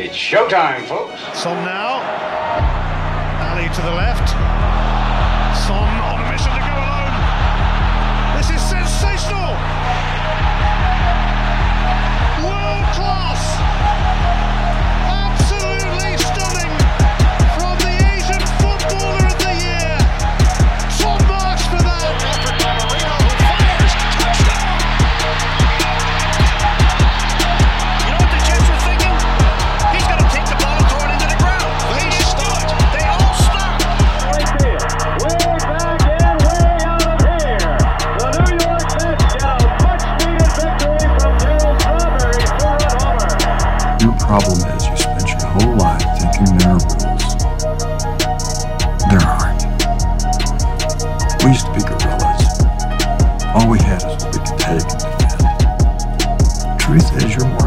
It's showtime, folks. Son now. Ali to the left. Truth is, you're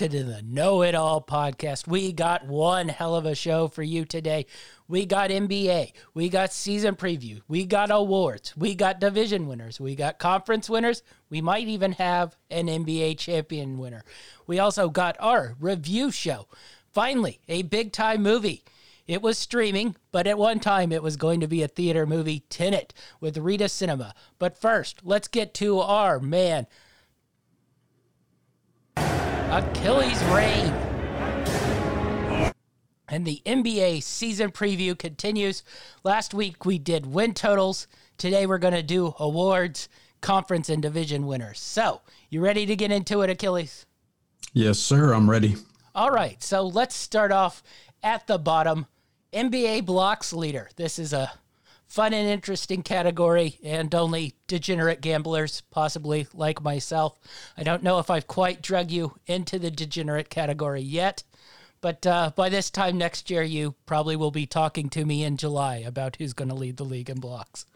welcome to the Know It All podcast. We got one hell of a show for you today. We got NBA, we got season preview, we got awards, we got division winners, we got conference winners, we might even have an NBA champion winner. We also got our review show. Finally, a big time movie. It was streaming, but at one time it was going to be a theater movie, Tenet, with Rita Cinema. But first, let's get to our man, Achilles reign. And the NBA season preview continues. Last week we did win totals. Today we're going to do awards, conference, and division winners. So, you ready to get into it, Achilles? yes, sir, I'm ready. All right, so let's start off at the bottom. NBA blocks leader. This is a fun and interesting category, and only degenerate gamblers, possibly like myself. I don't know if I've quite drug you into the degenerate category yet, but uh, by this time next year, you probably will be talking to me in July about who's going to lead the league in blocks.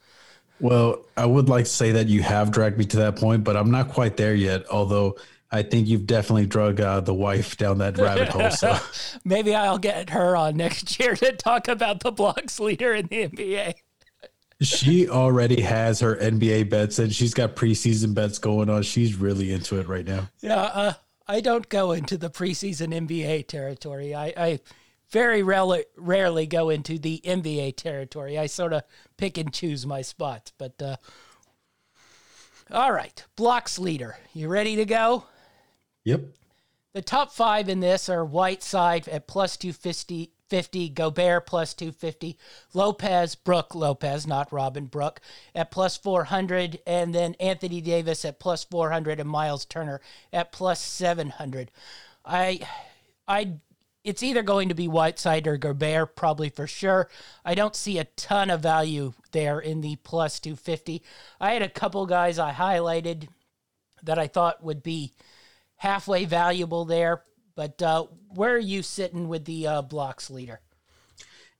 Well, I would like to say that you have dragged me to that point, but I'm not quite there yet. Although I think you've definitely drug uh, the wife down that rabbit hole. So Maybe I'll get her on next year to talk about the blocks leader in the NBA. She already has her NBA bets and she's got preseason bets going on. She's really into it right now. Yeah, uh, I don't go into the preseason NBA territory. I, I very rarely, rarely go into the NBA territory. I sort of pick and choose my spots. But uh, all right, blocks leader. You ready to go? Yep. The top five in this are Whiteside at plus 250, 50, Gobert plus 250, Lopez, Brooke Lopez, not Robin Brooke, at plus 400, and then Anthony Davis at plus 400, and Miles Turner at plus 700. I, I, it's either going to be Whiteside or Gobert, probably for sure. I don't see a ton of value there in the plus 250. I had a couple guys I highlighted that I thought would be halfway valuable there. But uh, where are you sitting with the uh, blocks leader?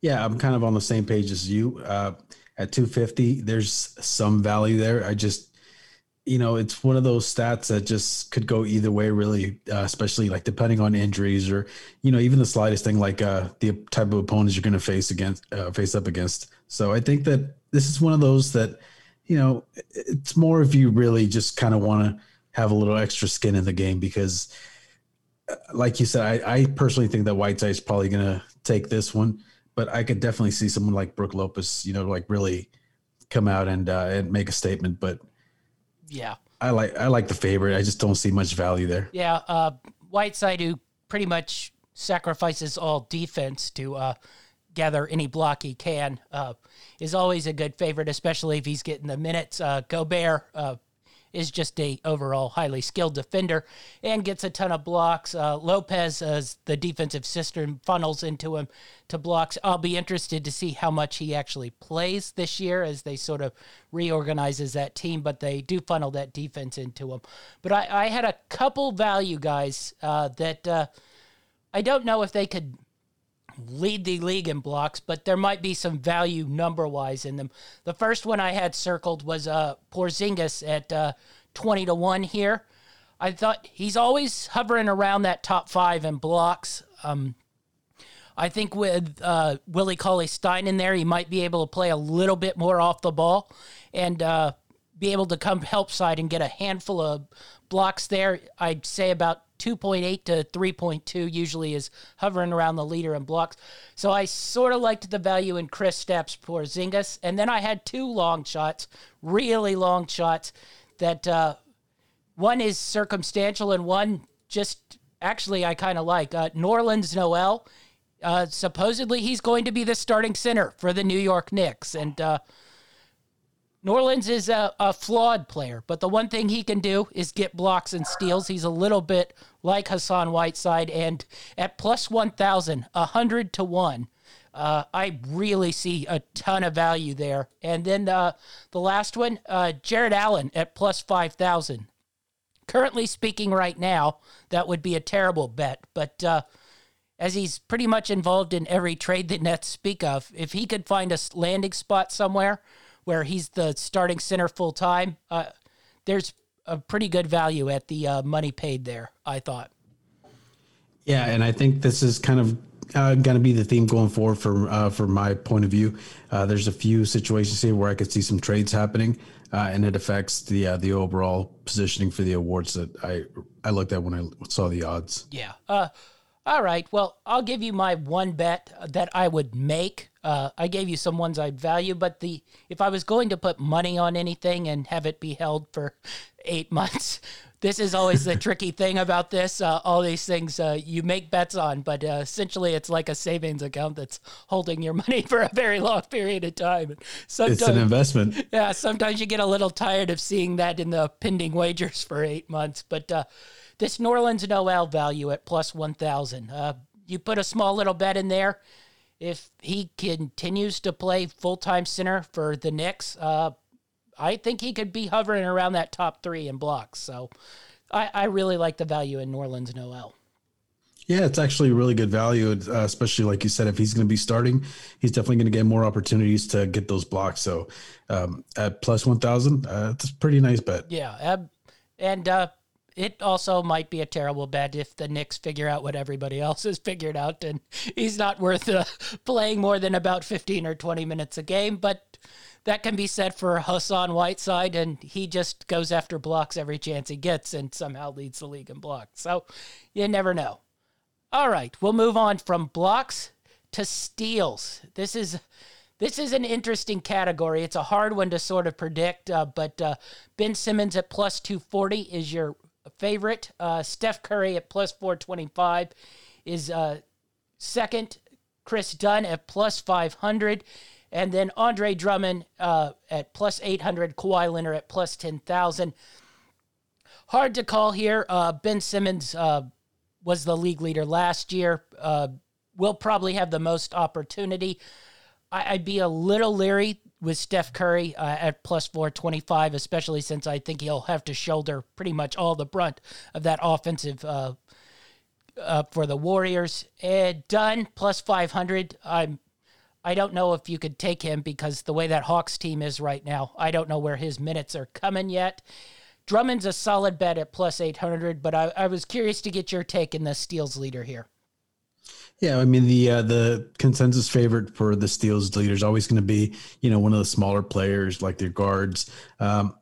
Yeah, I'm kind of on the same page as you. Uh, at 250, there's some value there. I just, you know, it's one of those stats that just could go either way, really, uh, especially like depending on injuries or, you know, even the slightest thing like uh, the type of opponents you're going to face against, uh, face up against. So I think that this is one of those that, you know, it's more if you really just kind of want to have a little extra skin in the game because, like you said, I, I personally think that Whiteside's probably going to take this one but I could definitely see someone like Brooke Lopez, you know, like really come out and uh, and make a statement. But Yeah. I like I like the favorite. I just don't see much value there. Yeah. Uh, Whiteside, who pretty much sacrifices all defense to uh, gather any block he can, uh, is always a good favorite, especially if he's getting the minutes. Uh, Gobert uh, is just a overall highly skilled defender and gets a ton of blocks. Uh, Lopez, as the defensive system funnels into him to blocks. I'll be interested to see how much he actually plays this year as they sort of reorganizes that team, but they do funnel that defense into him. But I, I had a couple value guys uh, that uh, I don't know if they could lead the league in blocks, but there might be some value number wise in them. The first one I had circled was uh, Porzingis at uh, 20 to 1 here. I thought he's always hovering around that top five in blocks. Um, I think with uh, Willie Cauley Stein in there, he might be able to play a little bit more off the ball and uh, be able to come help side and get a handful of blocks there. I'd say about 2.8 to 3.2 usually is hovering around the leader in blocks. So I sort of liked the value in Kristaps Porzingis. And then I had two long shots, really long shots that uh, one is circumstantial and one just actually I kind of like. Uh, Nerlens Noel uh, supposedly, he's going to be the starting center for the New York Knicks. And uh, Nerlens is a, a, flawed player, but the one thing he can do is get blocks and steals. He's a little bit like Hassan Whiteside. And at plus 1,000, 100 to 1, uh, I really see a ton of value there. And then uh, the last one, uh, Jarrett Allen at plus 5,000. Currently speaking, right now, that would be a terrible bet. But uh, as he's pretty much involved in every trade the Nets speak of. If he could find a landing spot somewhere where he's the starting center full time, uh, there's a pretty good value at the uh, money paid there, I thought. Yeah, and I think this is kind of uh, going to be the theme going forward for uh, from my point of view. Uh, there's a few situations here where I could see some trades happening, uh, and it affects the uh, the overall positioning for the awards that I I looked at when I saw the odds. Yeah. Uh, all right. Well, I'll give you my one bet that I would make. Uh, I gave you some ones I'd value, but the if I was going to put money on anything and have it be held for eight months, this is always the tricky thing about this. Uh, all these things uh, you make bets on, but uh, essentially it's like a savings account that's holding your money for a very long period of time. Sometimes, it's an investment. Yeah. Sometimes you get a little tired of seeing that in the pending wagers for eight months, but this Nerlens Noel value at plus 1,000. Uh, you put a small little bet in there. If he continues to play full time center for the Knicks, uh, I think he could be hovering around that top three in blocks. So I, I really like the value in Nerlens Noel. Yeah, it's actually really good value, uh, especially like you said, if he's going to be starting, he's definitely going to get more opportunities to get those blocks. So um, at plus 1,000, uh, it's a pretty nice bet. Yeah. and uh, it also might be a terrible bet if the Knicks figure out what everybody else has figured out, and he's not worth uh, playing more than about 15 or 20 minutes a game. But that can be said for Hassan Whiteside, and he just goes after blocks every chance he gets and somehow leads the league in blocks. So you never know. All right, we'll move on from blocks to steals. This is this is an interesting category. It's a hard one to sort of predict, uh, but uh, Ben Simmons at plus 240 is your favorite. Uh, Steph Curry at plus 425 is uh, second. Kris Dunn at plus 500. And then Andre Drummond uh, at plus 800. Kawhi Leonard at plus 10,000. Hard to call here. Uh, ben Simmons uh, was the league leader last year. Uh, will probably have the most opportunity. I- I'd be a little leery with Steph Curry uh, at plus 425, especially since I think he'll have to shoulder pretty much all the brunt of that offensive uh, uh, for the Warriors. And Dunn plus 500. I'm I don't know if you could take him because the way that Hawks team is right now, I don't know where his minutes are coming yet. Drummond's a solid bet at plus 800, but I, I was curious to get your take in the steals leader here. Yeah, I mean the uh, the consensus favorite for the steals leader is always going to be you know one of the smaller players like their guards. Um,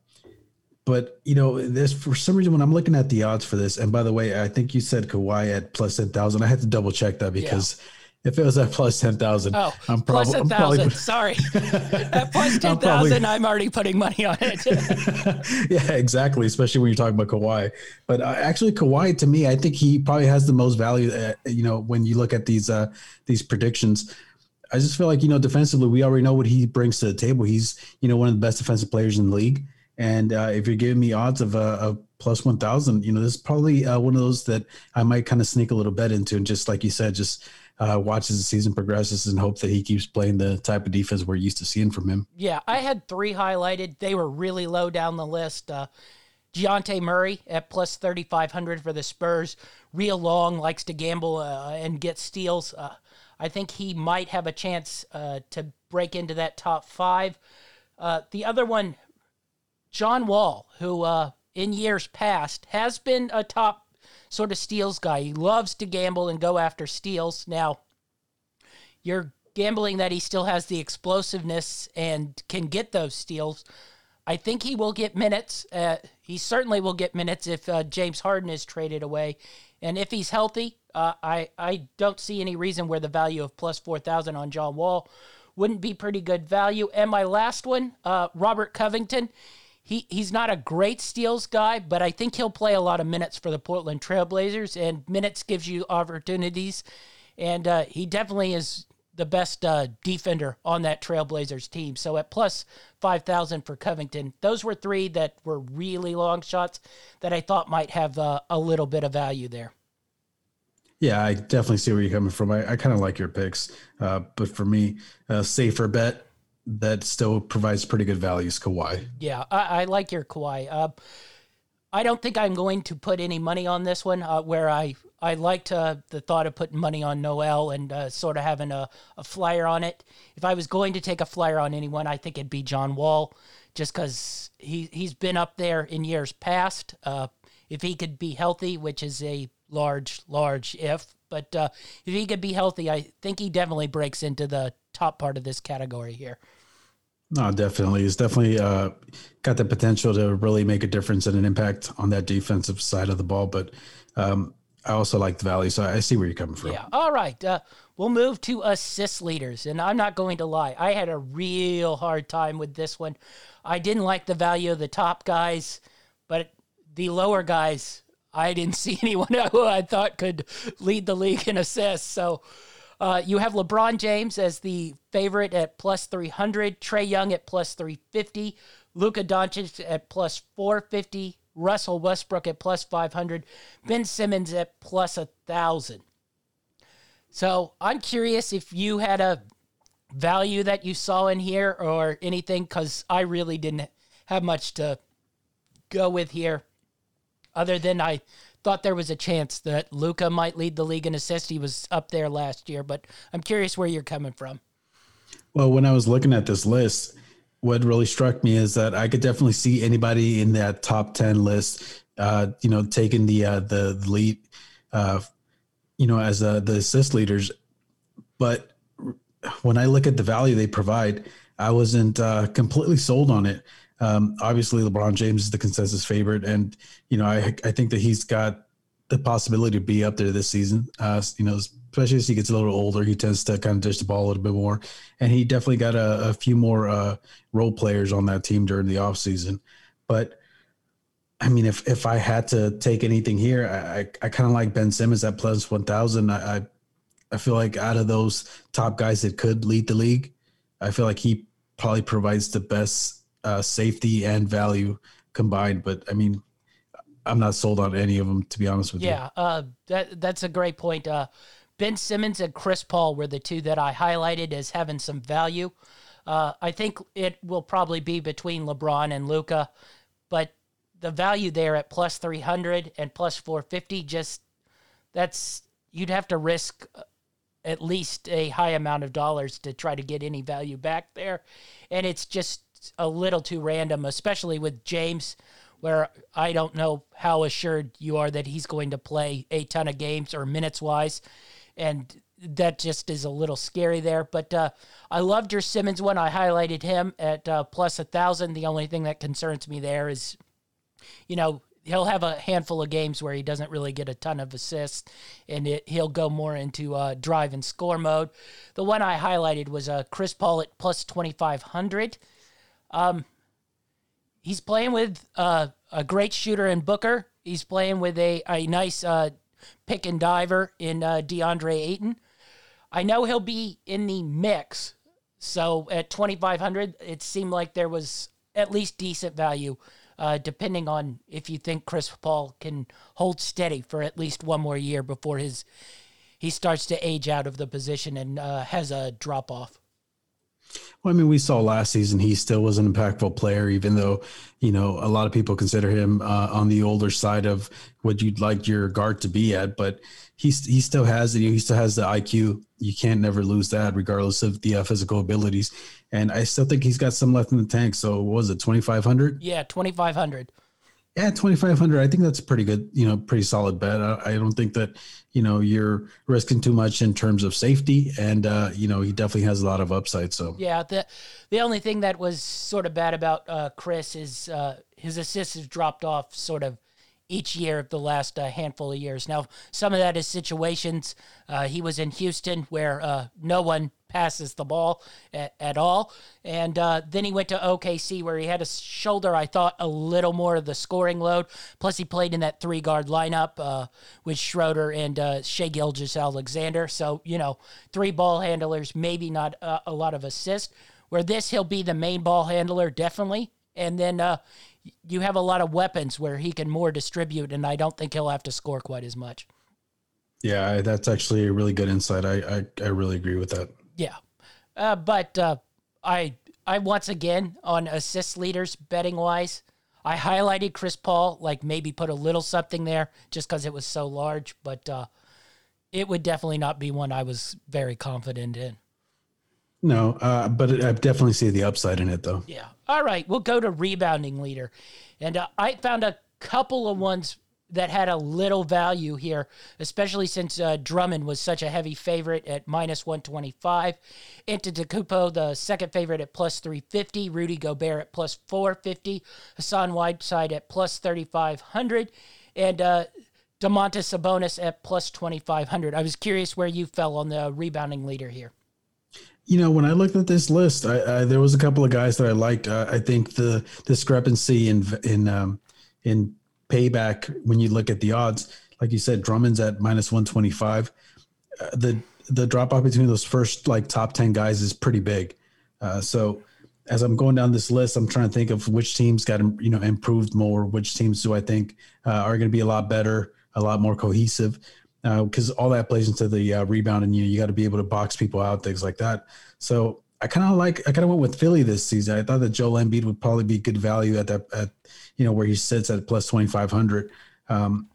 but you know this for some reason when I'm looking at the odds for this, and by the way, I think you said Kawhi at plus ten thousand. I had to double check that because. Yeah if it was at plus 10,000, oh, I'm, prob- plus 10, I'm probably. Sorry. at plus 10,000, I'm, I'm, already putting money on it. yeah, exactly. Especially when you're talking about Kawhi. But uh, actually, Kawhi, to me, I think he probably has the most value, uh, you know, when you look at these, uh, these predictions. I just feel like, you know, defensively, we already know what he brings to the table. He's, you know, one of the best defensive players in the league. And uh, if you're giving me odds of a, uh, a plus 1000, you know, this is probably uh, one of those that I might kind of sneak a little bet into. And just like you said, just uh, watch as the season progresses and hope that he keeps playing the type of defense we're used to seeing from him. Yeah, I had three highlighted. They were really low down the list. Uh, Dejounte Murray at plus 3,500 for the Spurs. Real long, likes to gamble uh, and get steals. Uh, I think he might have a chance uh, to break into that top five. Uh, the other one, John Wall, who uh, in years past has been a top sort of steals guy. He loves to gamble and go after steals. Now, you're gambling that he still has the explosiveness and can get those steals. I think he will get minutes. Uh, he certainly will get minutes if uh, James Harden is traded away. And if he's healthy, uh, I, I don't see any reason where the value of plus 4,000 on John Wall wouldn't be pretty good value. And my last one, uh, Robert Covington. He, he's not a great steals guy, but I think he'll play a lot of minutes for the Portland Trailblazers, and minutes gives you opportunities. And uh, he definitely is the best uh, defender on that Trailblazers team. So at plus 5,000 for Covington, those were three that were really long shots that I thought might have uh, a little bit of value there. Yeah, I definitely see where you're coming from. I, I kind of like your picks, uh, but for me, a safer bet that still provides pretty good values, Kawhi. Yeah, I, I like your Kawhi. Uh, I don't think I'm going to put any money on this one. Uh, where I I liked uh, the thought of putting money on Noel and uh, sort of having a, a flyer on it. If I was going to take a flyer on anyone, I think it'd be John Wall, just because he he's been up there in years past. Uh, if he could be healthy, which is a large, large if. But uh, if he could be healthy, I think he definitely breaks into the top part of this category here. No, definitely. He's definitely uh, got the potential to really make a difference and an impact on that defensive side of the ball. But um, I also like the value, so I see where you're coming from. Yeah. All right. Uh, we'll move to assist leaders. And I'm not going to lie, I had a real hard time with this one. I didn't like the value of the top guys, but the lower guys I didn't see anyone who I thought could lead the league in assists. So uh, you have LeBron James as the favorite at plus 300, Trae Young at plus 350, Luka Doncic at plus 450, Russell Westbrook at plus 500, Ben Simmons at plus 1,000. So I'm curious if you had a value that you saw in here or anything, because I really didn't have much to go with here other than I thought there was a chance that Luka might lead the league in assists. He was up there last year, but I'm curious where you're coming from. Well, when I was looking at this list, what really struck me is that I could definitely see anybody in that top ten list, uh, you know, taking the uh, the lead, uh, you know, as uh, the assist leaders. But when I look at the value they provide, I wasn't uh, completely sold on it. Um, obviously, LeBron James is the consensus favorite, and you know I I think that he's got the possibility to be up there this season. Uh, you know, especially as he gets a little older, he tends to kind of dish the ball a little bit more, and he definitely got a, a few more uh, role players on that team during the offseason. But I mean, if if I had to take anything here, I I, I kind of like Ben Simmons at plus one thousand. I, I I feel like out of those top guys that could lead the league, I feel like he probably provides the best uh, safety and value combined. But I mean, I'm not sold on any of them to be honest with yeah, you. Yeah, uh, that that's a great point. Uh, ben Simmons and Chris Paul were the two that I highlighted as having some value. Uh, I think it will probably be between LeBron and Luka, but the value there at plus 300 and plus 450 just that's you'd have to risk at least a high amount of dollars to try to get any value back there and it's just a little too random, especially with James, where I don't know how assured you are that he's going to play a ton of games or minutes wise. And that just is a little scary there. But uh, I loved your Simmons one. I highlighted him at uh, plus a thousand. The only thing that concerns me there is, you know, he'll have a handful of games where he doesn't really get a ton of assists, and it, he'll go more into uh, drive and score mode. The one I highlighted was uh, Chris Paul at plus twenty five hundred. Um, he's playing with uh, a great shooter in Booker. He's playing with a, a nice uh, pick and diver in uh, DeAndre Ayton. I know he'll be in the mix. So at 2,500, it seemed like there was at least decent value, uh, depending on if you think Chris Paul can hold steady for at least one more year before his he starts to age out of the position and uh, has a drop off. Well, I mean, we saw last season he still was an impactful player, even though you know a lot of people consider him uh, on the older side of what you'd like your guard to be at. But he's he still has it. He still has the IQ. You can't never lose that, regardless of the uh, physical abilities. And I still think he's got some left in the tank. So what was it twenty five hundred? Yeah, twenty five hundred. Yeah, twenty five hundred. I think that's a pretty good, you know, pretty solid bet. I, I, don't think that you know you're risking too much in terms of safety, and uh, you know he definitely has a lot of upside. So yeah, the the only thing that was sort of bad about uh, Chris is uh, his assists have dropped off sort of each year of the last uh, handful of years. Now, some of that is situations. Uh, he was in Houston where uh, no one passes the ball at, at all. And uh, then he went to OKC where he had a shoulder, I thought, a little more of the scoring load. Plus, he played in that three guard lineup uh, with Schroeder and uh, Shai Gilgeous-Alexander. So, you know, three ball handlers, maybe not a lot of assists. Where this, he'll be the main ball handler, definitely. And then you have a lot of weapons where he can more distribute, and I don't think he'll have to score quite as much. Yeah, that's actually a really good insight. I I, I really agree with that. Yeah, uh, but uh, I I once again on assist leaders betting wise, I highlighted Chris Paul, like maybe put a little something there just because it was so large, but uh, it would definitely not be one I was very confident in. No, uh, but I definitely see the upside in it, though. Yeah. All right, we'll go to rebounding leader, and uh, I found a couple of ones that had a little value here, especially since uh, Drummond was such a heavy favorite at minus 125. Antetokounmpo, the second favorite at plus 350. Rudy Gobert at plus 450. Hassan Whiteside at plus 3,500. And uh, Domantas Sabonis at plus 2,500. I was curious where you fell on the rebounding leader here you know, when I looked at this list, I, I, there was a couple of guys that I liked. Uh, I think the discrepancy in in um, in payback when you look at the odds, like you said, Drummond's at minus one twenty five. Uh, the the drop off between those first like top ten guys is pretty big. Uh, so as I'm going down this list, I'm trying to think of which teams got you know improved more. Which teams do I think uh, are going to be a lot better, a lot more cohesive because uh, all that plays into the uh, rebound, and you you got to be able to box people out, things like that. So I kind of like I kind of went with Philly this season. I thought that Joel Embiid would probably be good value at that at you know where he sits at plus twenty five hundred. Um,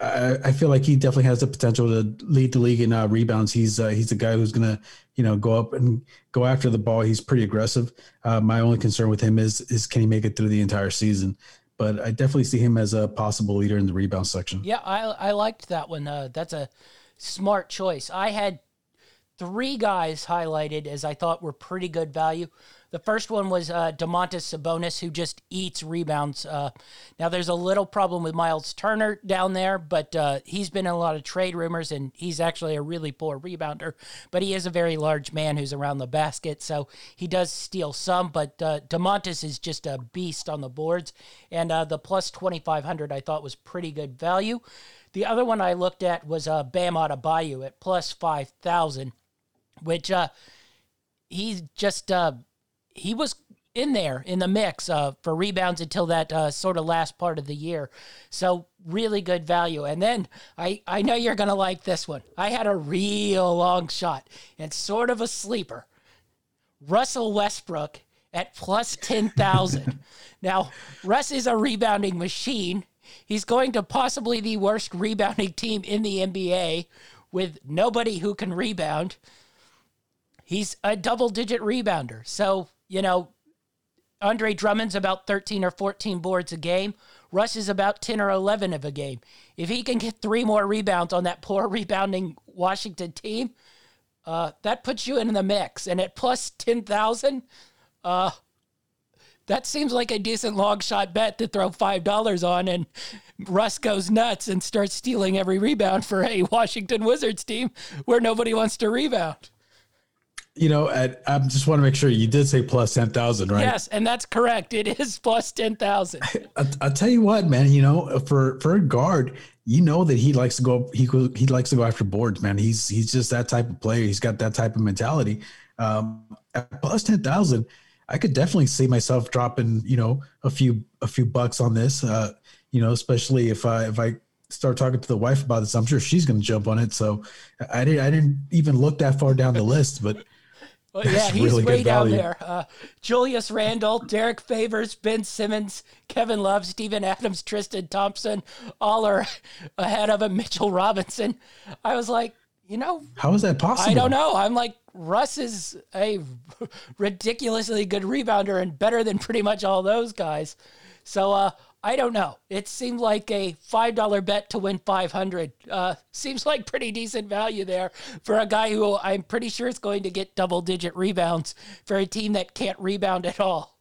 I, I, feel like he definitely has the potential to lead the league in uh, rebounds. He's uh, he's a guy who's gonna you know go up and go after the ball. He's pretty aggressive. Uh, my only concern with him is is can he make it through the entire season? but I definitely see him as a possible leader in the rebound section. Yeah, I I liked that one. Uh, that's a smart choice. I had three guys highlighted as I thought were pretty good value. The first one was uh, Domantas Sabonis, who just eats rebounds. Uh, now, there's a little problem with Miles Turner down there, but uh, he's been in a lot of trade rumors, and he's actually a really poor rebounder. But he is a very large man who's around the basket, so he does steal some. But uh, Domantas is just a beast on the boards, and uh, the plus 2,500 I thought was pretty good value. The other one I looked at was uh, Bam Adebayo at plus 5,000, which uh, he's just uh, he was in there in the mix uh, for rebounds until that uh, sort of last part of the year. So really good value. And then I, I know you're going to like this one. I had a real long shot and sort of a sleeper. Russell Westbrook at plus 10,000. now, Russ is a rebounding machine. He's going to possibly the worst rebounding team in the NBA with nobody who can rebound. He's a double digit rebounder. So you know, Andre Drummond's about 13 or 14 boards a game. Russ is about 10 or 11 of a game. If he can get three more rebounds on that poor rebounding Washington team, uh, that puts you in the mix. And at plus 10,000, uh, that seems like a decent long shot bet to throw $5 on. And Russ goes nuts and starts stealing every rebound for a Washington Wizards team where nobody wants to rebound you know, at, I just want to make sure you did say plus 10,000, right? Yes, and that's correct. It is plus 10,000. I'll tell you what, man, you know, for, for a guard, you know that he likes to go, he, he likes to go after boards, man. He's, he's just that type of player. He's got that type of mentality. Um, at plus 10,000, I could definitely see myself dropping, you know, a few, a few bucks on this, uh, you know, especially if I, if I, start talking to the wife about this, I'm sure she's going to jump on it. So I didn't, I didn't even look that far down the list, but Oh, yeah, he's really way down there. Uh, Julius Randle, Derrick Favors, Ben Simmons, Kevin Love, Steven Adams, Tristan Thompson, all are ahead of him. Mitchell Robinson. I was like, you know, How is that possible? I don't know. I'm like, Russ is a ridiculously good rebounder and better than pretty much all those guys. So, uh, I don't know. It seemed like a five dollar bet to win five hundred. Uh, seems like pretty decent value there for a guy who I'm pretty sure is going to get double digit rebounds for a team that can't rebound at all.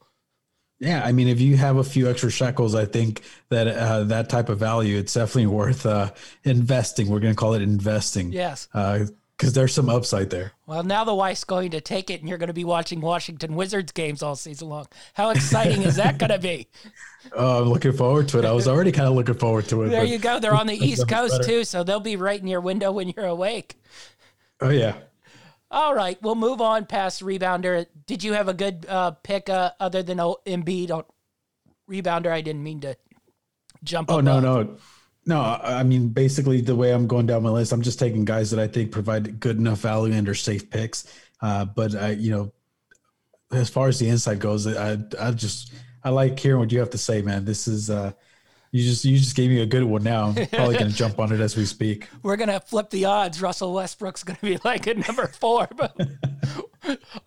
Yeah, I mean, if you have a few extra shekels, I think that uh, that type of value, it's definitely worth uh, investing. We're going to call it investing. Yes. Because there's some upside there. Well, now the wife's going to take it, and you're going to be watching Washington Wizards games all season long. How exciting is that going to be? Oh, I'm looking forward to it. I was already kind of looking forward to it. There you go. They're on the East Coast better. too, so they'll be right in your window when you're awake. Oh yeah. All right, we'll move on past rebounder. Did you have a good uh, pick uh, other than Embiid on rebounder? I didn't mean to jump. Oh above. no, no. I I mean, basically, the way I'm going down my list, I'm just taking guys that I think provide good enough value and are safe picks. Uh, but I, you know, as far as the inside goes, I, I just I like hearing what you have to say, man. This is uh, you just you just gave me a good one. Now I'm probably gonna jump on it as we speak. We're gonna flip the odds. Russell Westbrook's gonna be like at number four. But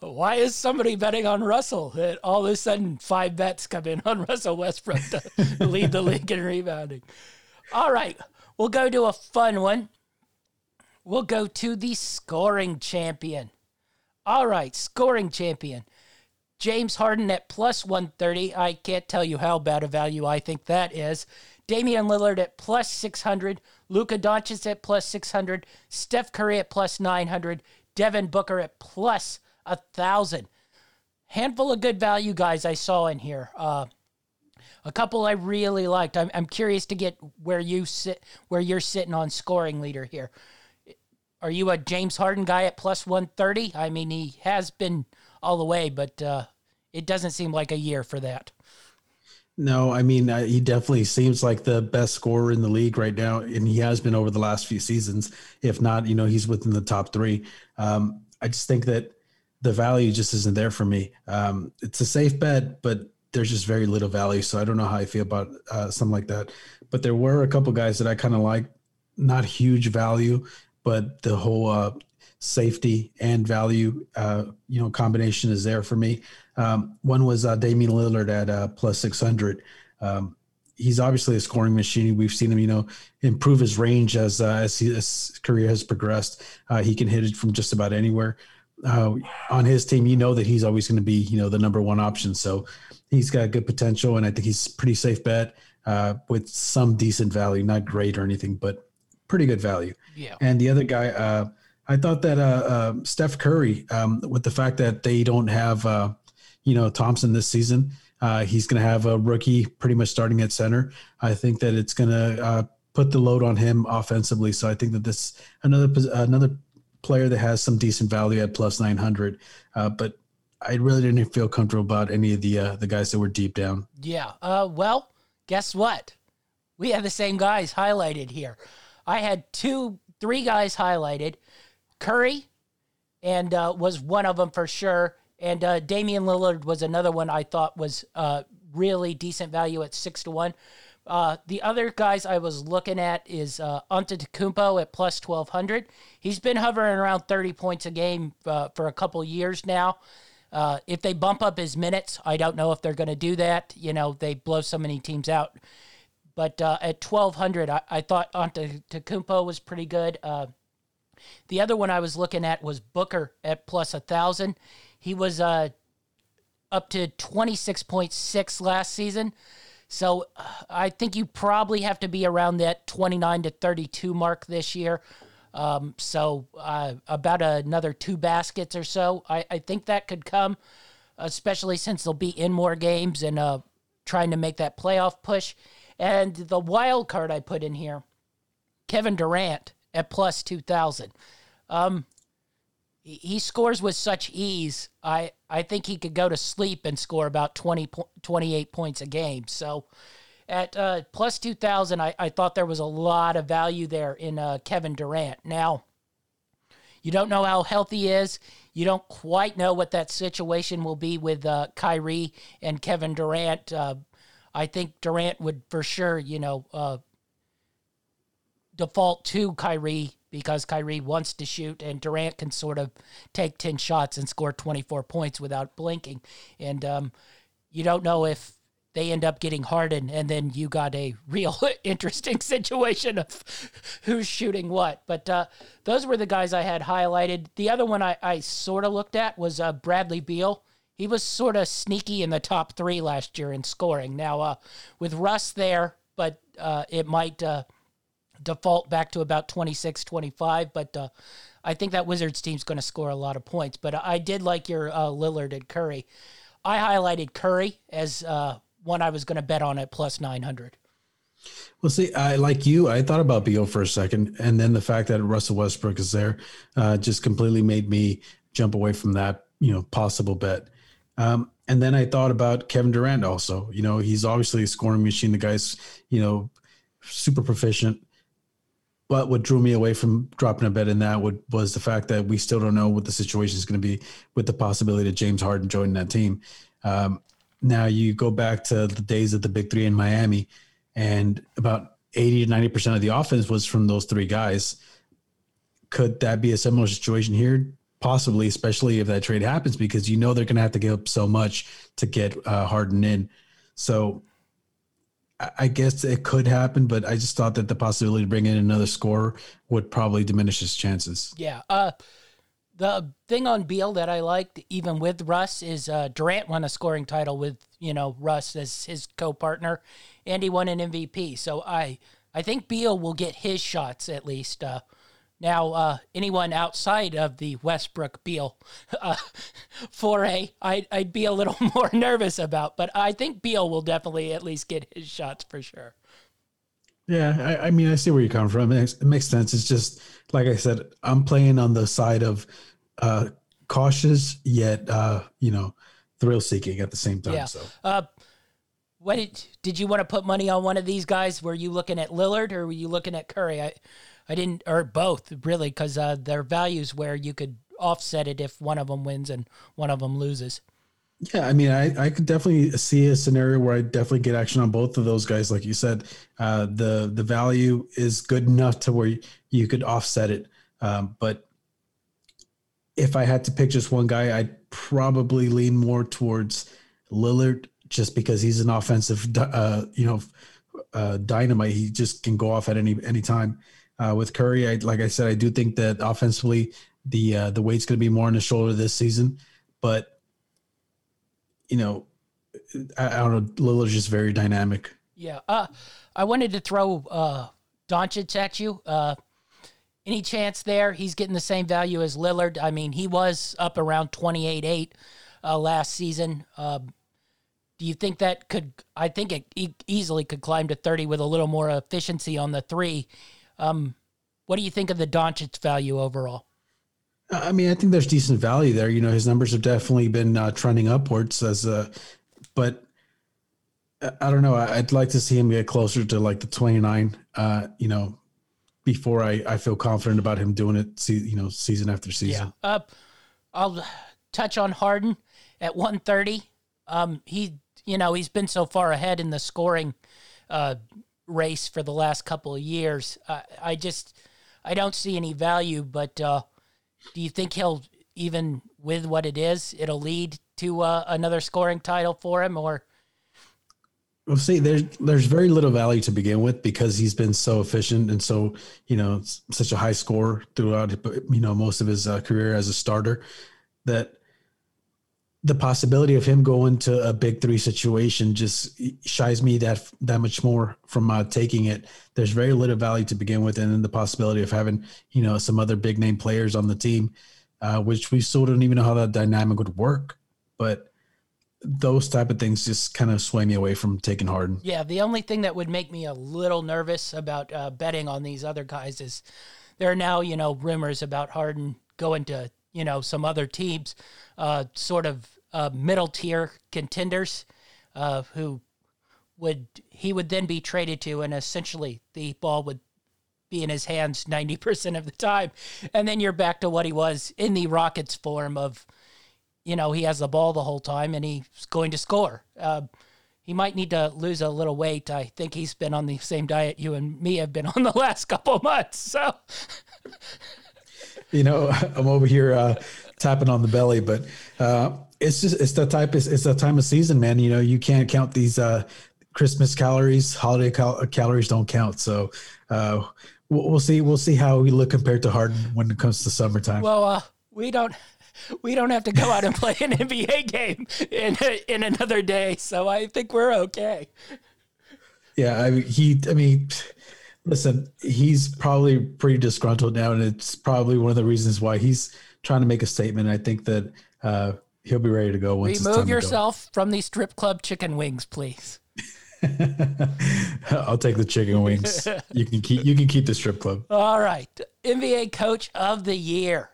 why is somebody betting on Russell? That all of a sudden five bets come in on Russell Westbrook to lead the league in rebounding. All right, we'll go to a fun one. We'll go to the scoring champion. All right, scoring champion. James Harden at plus 130. I can't tell you how bad a value I think that is. Damian Lillard at plus 600. Luka Doncic at plus 600. Steph Curry at plus 900. Devin Booker at plus 1,000. Handful of good value guys I saw in here. Uh, a couple I really liked. I'm, I'm curious to get where you sit, where you're sitting on scoring leader here. Are you a James Harden guy at plus 130? I mean, he has been all the way, but uh, it doesn't seem like a year for that. No, I mean uh, he definitely seems like the best scorer in the league right now, and he has been over the last few seasons. If not, you know, he's within the top three. Um, I just think that the value just isn't there for me. Um, it's a safe bet, but there's just very little value. So I don't know how I feel about uh, something like that. But there were a couple guys that I kind of like, not huge value, but the whole uh, safety and value, uh, you know, combination is there for me. Um, one was uh, Damian Lillard at uh, plus 600. Um, he's obviously a scoring machine. We've seen him, you know, improve his range as uh, as his career has progressed. Uh, he can hit it from just about anywhere. On his team, you know that he's always going to be, you know, the number one option. So he's got good potential, and I think he's a pretty safe bet uh, with some decent value, not great or anything, but pretty good value. Yeah. And the other guy, uh, I thought that uh, uh, Steph Curry, um, with the fact that they don't have, uh, you know, Thompson this season, uh, he's going to have a rookie pretty much starting at center. I think that it's going to uh, put the load on him offensively. So I think that this another another player that has some decent value at plus nine hundred. Uh, but I really didn't feel comfortable about any of the uh, the guys that were deep down. Yeah. Uh, well, guess what? We have the same guys highlighted here. I had two, three guys highlighted. Curry, and uh, was one of them for sure. And uh, Damian Lillard was another one I thought was uh, really decent value at six to one. Uh, the other guys I was looking at is uh, Antetokounmpo at plus twelve hundred. He's been hovering around thirty points a game uh, for a couple years now. Uh, if they bump up his minutes, I don't know if they're going to do that. You know, they blow so many teams out. But uh, at twelve hundred, I, I thought Antetokounmpo was pretty good. Uh, the other one I was looking at was Booker at plus a thousand. He was uh, up to twenty six point six last season. So uh, I think you probably have to be around that 29 to 32 mark this year. Um, so uh, about another two baskets or so. I, I think that could come, especially since they'll be in more games and uh, trying to make that playoff push. And the wild card I put in here, Kevin Durant at plus 2,000. Um, he- scores with such ease. I, I think he could go to sleep and score about 20, 28 points a game. So at uh, plus 2,000, I, I thought there was a lot of value there in uh, Kevin Durant. Now, you don't know how healthy he is. You don't quite know what that situation will be with uh, Kyrie and Kevin Durant. Uh, I think Durant would for sure, you know, uh, default to Kyrie because Kyrie wants to shoot, and Durant can sort of take 10 shots and score 24 points without blinking. And um, you don't know if they end up getting Harden, and then you got a real interesting situation of who's shooting what. But uh, those were the guys I had highlighted. The other one I, I sort of looked at was uh, Bradley Beal. He was sort of sneaky in the top three last year in scoring. Now, uh, with Russ there, but uh, it might uh, default back to about 26, 25. But uh, I think that Wizards team's going to score a lot of points. But I did like your Lillard and Curry. I highlighted Curry as one I was going to bet on at plus 900. Well, see, I like you. I thought about Beal for a second, and then the fact that Russell Westbrook is there uh, just completely made me jump away from that, you know, possible bet. Um, and then I thought about Kevin Durant also. You know, he's obviously a scoring machine. The guy's, you know, super proficient. But what drew me away from dropping a bet in that would, was the fact that we still don't know what the situation is going to be with the possibility of James Harden joining that team. Um, now you go back to the days of the big three in Miami, and about 80 to 90% of the offense was from those three guys. Could that be a similar situation here? Possibly, especially if that trade happens, because you know they're going to have to give up so much to get uh, Harden in. So I guess it could happen, but I just thought that the possibility to bring in another scorer would probably diminish his chances. Yeah. Uh, the thing on Beal that I liked, even with Russ, is uh, Durant won a scoring title with you know Russ as his co-partner, and he won an MVP. So I I think Beal will get his shots at least. Uh, now, uh, anyone outside of the Westbrook Beal uh, foray, I, I'd be a little more nervous about, but I think Beal will definitely at least get his shots for sure. Yeah, I, I mean, I see where you come from. It makes, it makes sense. It's just like I said, I'm playing on the side of uh, cautious yet uh, you know thrill seeking at the same time. Yeah. So, uh, what did did you want to put money on one of these guys? Were you looking at Lillard or were you looking at Curry? I I didn't, or both really, because uh, their values where you could offset it if one of them wins and one of them loses. Yeah, I mean, I, I could definitely see a scenario where I definitely get action on both of those guys. Like you said, uh, the the value is good enough to where you, you could offset it. Um, but if I had to pick just one guy, I'd probably lean more towards Lillard just because he's an offensive, uh, you know, uh, dynamite. He just can go off at any any time. Uh, with Curry, I, like I said, I do think that offensively the uh, the weight's going to be more on his shoulder this season. But you know, I, I don't know. Lillard's just very dynamic. Yeah. Uh, I wanted to throw uh, Doncic at you. Uh, any chance there he's getting the same value as Lillard? I mean, he was up around 28 8 uh, last season. Uh, do you think that could? I think it e- easily could climb to 30 with a little more efficiency on the three. Um, what do you think of the Doncic value overall? I mean, I think there's decent value there. You know, his numbers have definitely been uh, trending upwards as a, but I don't know. I'd like to see him get closer to like the 29. Uh, you know, before I, I feel confident about him doing it, See, you know, season after season. Yeah. Uh, I'll touch on Harden at 130. Um, he, you know, he's been so far ahead in the scoring uh, race for the last couple of years. Uh, I just, I don't see any value. But uh, do you think he'll even with what it is, it'll lead to uh, another scoring title for him, or well, see, there's there's very little value to begin with because he's been so efficient and so you know such a high score throughout you know most of his uh, career as a starter that the possibility of him going to a big three situation just shies me that that much more from uh, taking it. There's very little value to begin with, and then the possibility of having you know some other big name players on the team, uh, which we still don't even know how that dynamic would work, but those type of things just kind of sway me away from taking Harden. Yeah, the only thing that would make me a little nervous about uh, betting on these other guys is there are now, you know, rumors about Harden going to, you know, some other teams, uh, sort of uh, middle tier contenders, uh, who would he would then be traded to, and essentially the ball would be in his hands 90% of the time. And then you're back to what he was in the Rockets form of, you know, he has the ball the whole time and he's going to score. Uh, he might need to lose a little weight. I think he's been on the same diet you and me have been on the last couple of months. So, you know, I'm over here uh, tapping on the belly, but uh, it's just it's the type it's, it's the time of season, man. You know, you can't count these uh, Christmas calories, holiday cal- calories don't count. So uh, we'll, we'll see we'll see how we look compared to Harden when it comes to summertime. well, uh, we don't. We don't have to go out and play an NBA game in in another day, so I think we're okay. Yeah, I mean, he. I mean, listen, he's probably pretty disgruntled now, and it's probably one of the reasons why he's trying to make a statement. I think that uh, he'll be ready to go once. Remove yourself from the strip club chicken wings, please. I'll take the chicken wings. You can keep. You can keep the strip club. All right. NBA Coach of the Year.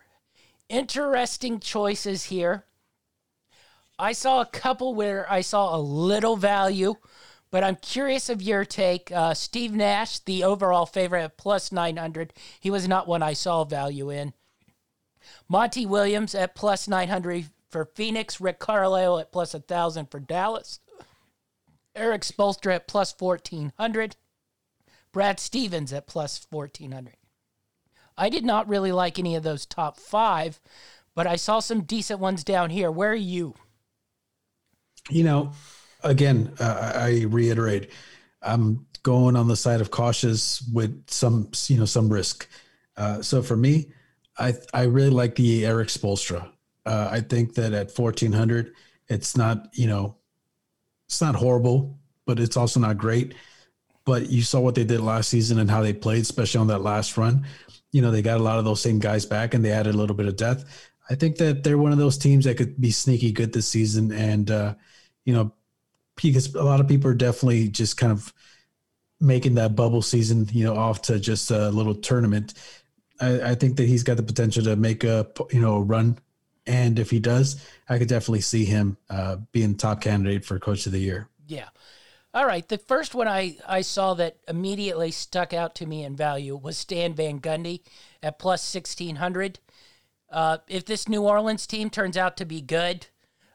Interesting choices here. I saw a couple where I saw a little value, but I'm curious of your take. Uh, Steve Nash, the overall favorite at plus 900. He was not one I saw value in. Monty Williams at plus 900 for Phoenix. Rick Carlisle at plus 1,000 for Dallas. Erik Spoelstra at plus 1,400. Brad Stevens at plus 1,400. I did not really like any of those top five, but I saw some decent ones down here. Where are you? You know, again, uh, I reiterate, I'm going on the side of cautious with some, you know, some risk. Uh, so for me, I I really like the Erik Spoelstra. Uh, I think that at 1400, it's not, you know, it's not horrible, but it's also not great. But you saw what they did last season and how they played, especially on that last run. You know, they got a lot of those same guys back and they added a little bit of depth. I think that they're one of those teams that could be sneaky good this season. And, uh, you know, because a lot of people are definitely just kind of making that bubble season, you know, off to just a little tournament. I, I think that he's got the potential to make a, you know, a run. And if he does, I could definitely see him uh, being top candidate for coach of the year. Yeah. All right. The first one I, I saw that immediately stuck out to me in value was Stan Van Gundy at plus 1600. Uh, if this New Orleans team turns out to be good,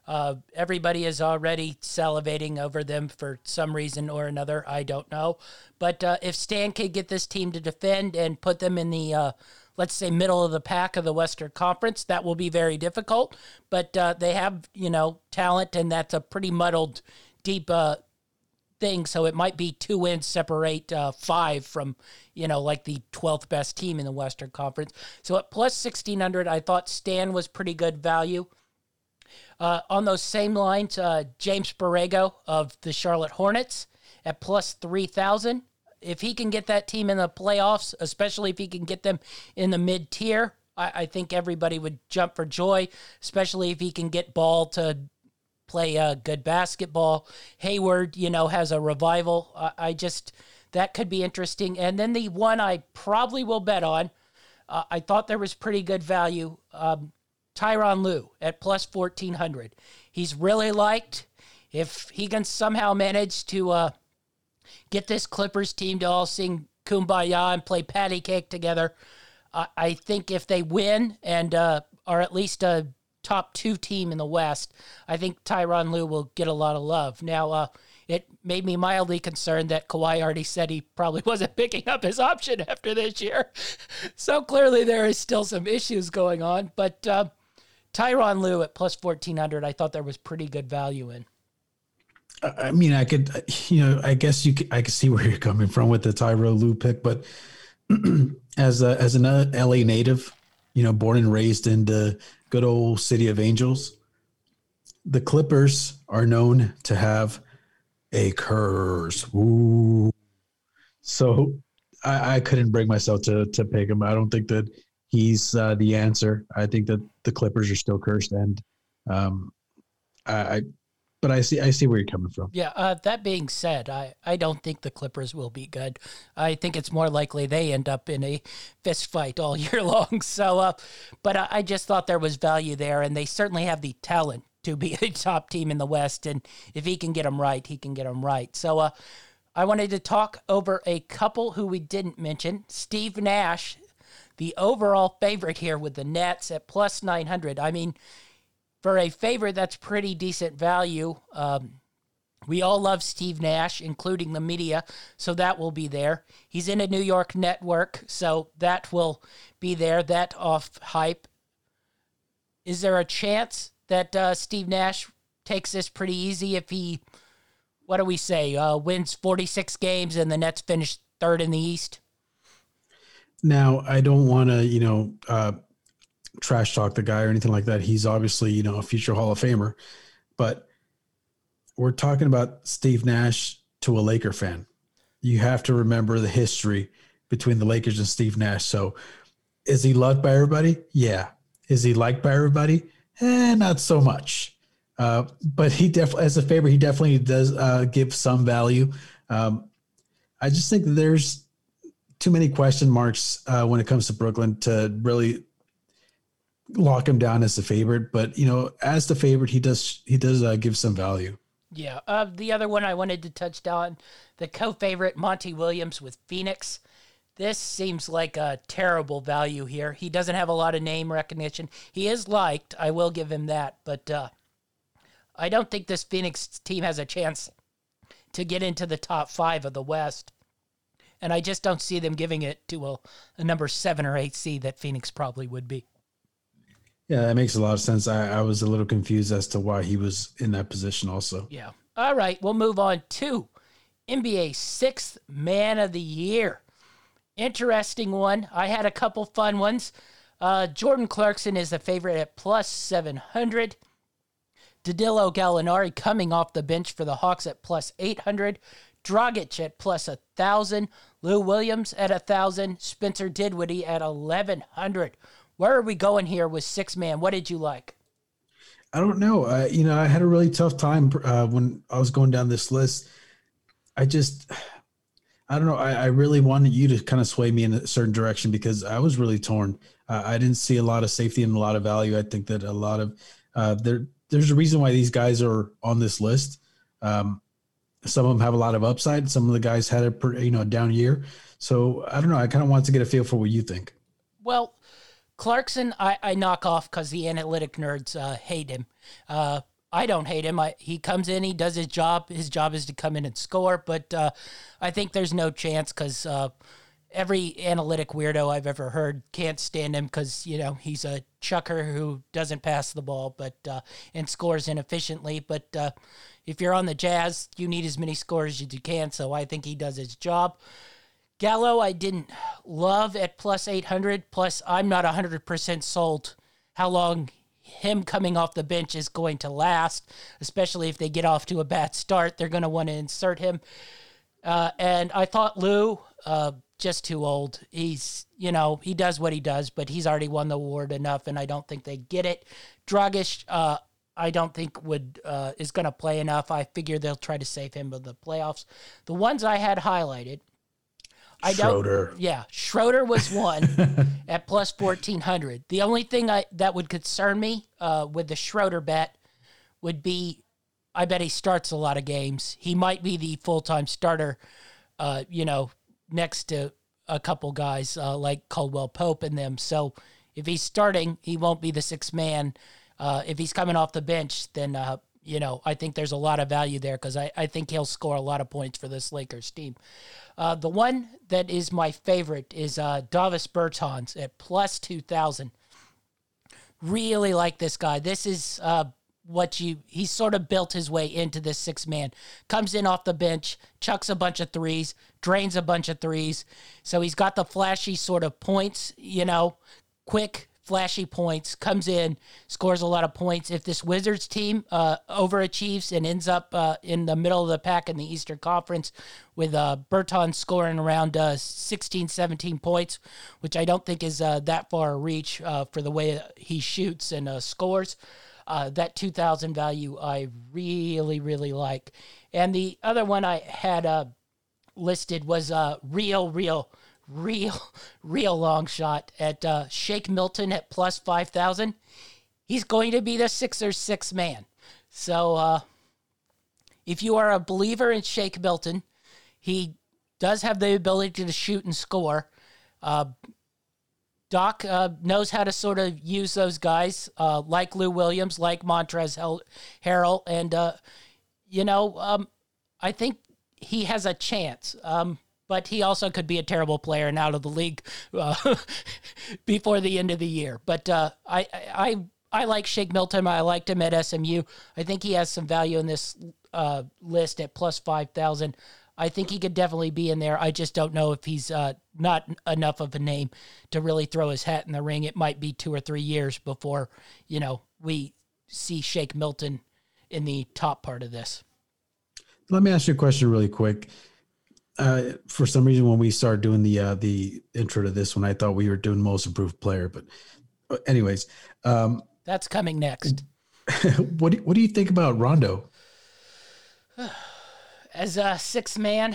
uh, everybody is already salivating over them for some reason or another. I don't know. But uh, if Stan can get this team to defend and put them in the, uh, let's say, middle of the pack of the Western Conference, that will be very difficult. But uh, they have, you know, talent, and that's a pretty muddled, deep uh, thing. So it might be two wins separate uh, five from, you know, like the 12th best team in the Western Conference. So at plus 1600, I thought Stan was pretty good value. Uh, on those same lines, uh, James Borrego of the Charlotte Hornets at plus 3,000. If he can get that team in the playoffs, especially if he can get them in the mid tier, I, I think everybody would jump for joy, especially if he can get Ball to play uh, good basketball. Hayward, you know, has a revival. I, just, that could be interesting. And then the one I probably will bet on, uh, I thought there was pretty good value. Um, Tyronn Lue at plus 1400. He's really liked. If he can somehow manage to uh, get this Clippers team to all sing Kumbaya and play patty cake together, I I think if they win and uh, are at least a top two team in the West, I think Tyronn Lue will get a lot of love. Now, uh, it made me mildly concerned that Kawhi already said he probably wasn't picking up his option after this year. So clearly there is still some issues going on. But uh, Tyronn Lue at plus 1400, I thought there was pretty good value in. I mean, I could, you know, I guess you, could, I could see where you're coming from with the Tyronn Lue pick, but as a, as an uh, LA native, you know, born and raised in the good old city of Angels, the Clippers are known to have a curse. Ooh. So I, I couldn't bring myself to to pick him. I don't think that he's uh, the answer. I think that the Clippers are still cursed, and um, I, I but I see I see where you're coming from. Yeah, uh, that being said, I, I don't think the Clippers will be good. I think it's more likely they end up in a fist fight all year long. So, uh, but I, I just thought there was value there, and they certainly have the talent to be a top team in the West. And if he can get them right, he can get them right. So, uh, I wanted to talk over a couple who we didn't mention. Steve Nash, the overall favorite here with the Nets at plus 900. I mean, for a favorite, that's pretty decent value. Um, we all love Steve Nash, including the media, so that will be there. He's in a New York network, so that will be there. That off hype. Is there a chance that uh, Steve Nash takes this pretty easy if he, what do we say, uh, wins 46 games and the Nets finish third in the East? Now, I don't want to, you know, uh, trash talk the guy or anything like that. He's obviously, you know, a future Hall of Famer, but we're talking about Steve Nash to a Laker fan. You have to remember the history between the Lakers and Steve Nash. So, is he loved by everybody? Yeah. Is he liked by everybody? Eh, not so much. Uh, but he definitely, as a favorite, he definitely does uh, give some value. Um, I just think there's too many question marks uh, when it comes to Brooklyn to really lock him down as the favorite. But you know, as the favorite, he does he does uh, give some value. Yeah. Uh, the other one I wanted to touch on, the co-favorite Monty Williams with Phoenix. This seems like a terrible value here. He doesn't have a lot of name recognition. He is liked, I will give him that, but uh, I don't think this Phoenix team has a chance to get into the top five of the West. And I just don't see them giving it to a, a number seven or eight seed that Phoenix probably would be. Yeah, that makes a lot of sense. I, I was a little confused as to why he was in that position also. Yeah. All right, we'll move on to NBA sixth man of the year. Interesting one. I had a couple fun ones. Uh, Jordan Clarkson is the favorite at plus 700. Danilo Gallinari coming off the bench for the Hawks at plus 800. Dragic at plus 1,000. Lou Williams at 1,000. Spencer Dinwiddie at 1,100. Where are we going here with six man? What did you like? I don't know. Uh, you know, I had a really tough time uh, when I was going down this list. I just, I don't know. I, I, really wanted you to kind of sway me in a certain direction because I was really torn. Uh, I didn't see a lot of safety and a lot of value. I think that a lot of uh, there, there's a reason why these guys are on this list. Um, some of them have a lot of upside. Some of the guys had a you know down year. So I don't know. I kind of want to get a feel for what you think. Well, Clarkson, I, I knock off because the analytic nerds uh, hate him. Uh, I don't hate him. I, he comes in, he does his job. His job is to come in and score, but uh, I think there's no chance because uh, every analytic weirdo I've ever heard can't stand him because you know he's a chucker who doesn't pass the ball, but uh, and scores inefficiently. But uh, if you're on the Jazz, you need as many scores as you can. So I think he does his job. Gallo, I didn't love at plus 800. Plus, I'm not 100% sold how long him coming off the bench is going to last, especially if they get off to a bad start. They're going to want to insert him. Uh, and I thought Lou, uh, just too old. He's, you know, he does what he does, but he's already won the award enough, and I don't think they get it. Dragic, uh, I don't think would uh, is going to play enough. I figure they'll try to save him of the playoffs. The ones I had highlighted I Schroeder. don't. Yeah, Schroeder was one at plus fourteen hundred. The only thing I that would concern me uh, with the Schroeder bet would be, I bet he starts a lot of games. He might be the full time starter. Uh, you know, next to a couple guys uh, like Caldwell Pope and them. So if he's starting, he won't be the sixth man. Uh, if he's coming off the bench, then uh, you know, I think there's a lot of value there because I, I think he'll score a lot of points for this Lakers team. Uh, the one that is my favorite is uh, Davis Bertans at plus 2,000. Really like this guy. This is uh, what you, he sort of built his way into this six man. Comes in off the bench, chucks a bunch of threes, drains a bunch of threes. So he's got the flashy sort of points, you know, quick, flashy points, comes in, scores a lot of points. If this Wizards team uh, overachieves and ends up uh, in the middle of the pack in the Eastern Conference with uh, Berton scoring around uh, 16, 17 points, which I don't think is uh, that far a reach uh, for the way he shoots and uh, scores. that 2000 value I really, really like. And the other one I had listed was real, real real, real long shot at uh, Shake Milton at plus 5,000. He's going to be the Sixers six man. So uh, if you are a believer in Shake Milton, he does have the ability to shoot and score. Uh, Doc uh, knows how to sort of use those guys, uh, like Lou Williams, like Montrezl Harrell, and uh, you know, um, I think he has a chance. Um, but he also could be a terrible player and out of the league uh, before the end of the year. But uh, I, I, I like Shake Milton. I liked him at SMU. I think he has some value in this uh, list at plus five thousand. I think he could definitely be in there. I just don't know if he's uh, not enough of a name to really throw his hat in the ring. It might be two or three years before you know we see Shake Milton in the top part of this. Let me ask you a question really quick. Uh, for some reason, when we started doing the uh, the intro to this one, I thought we were doing most improved player. But, uh, anyways, um, That's coming next. what do, what do you think about Rondo? As a six man,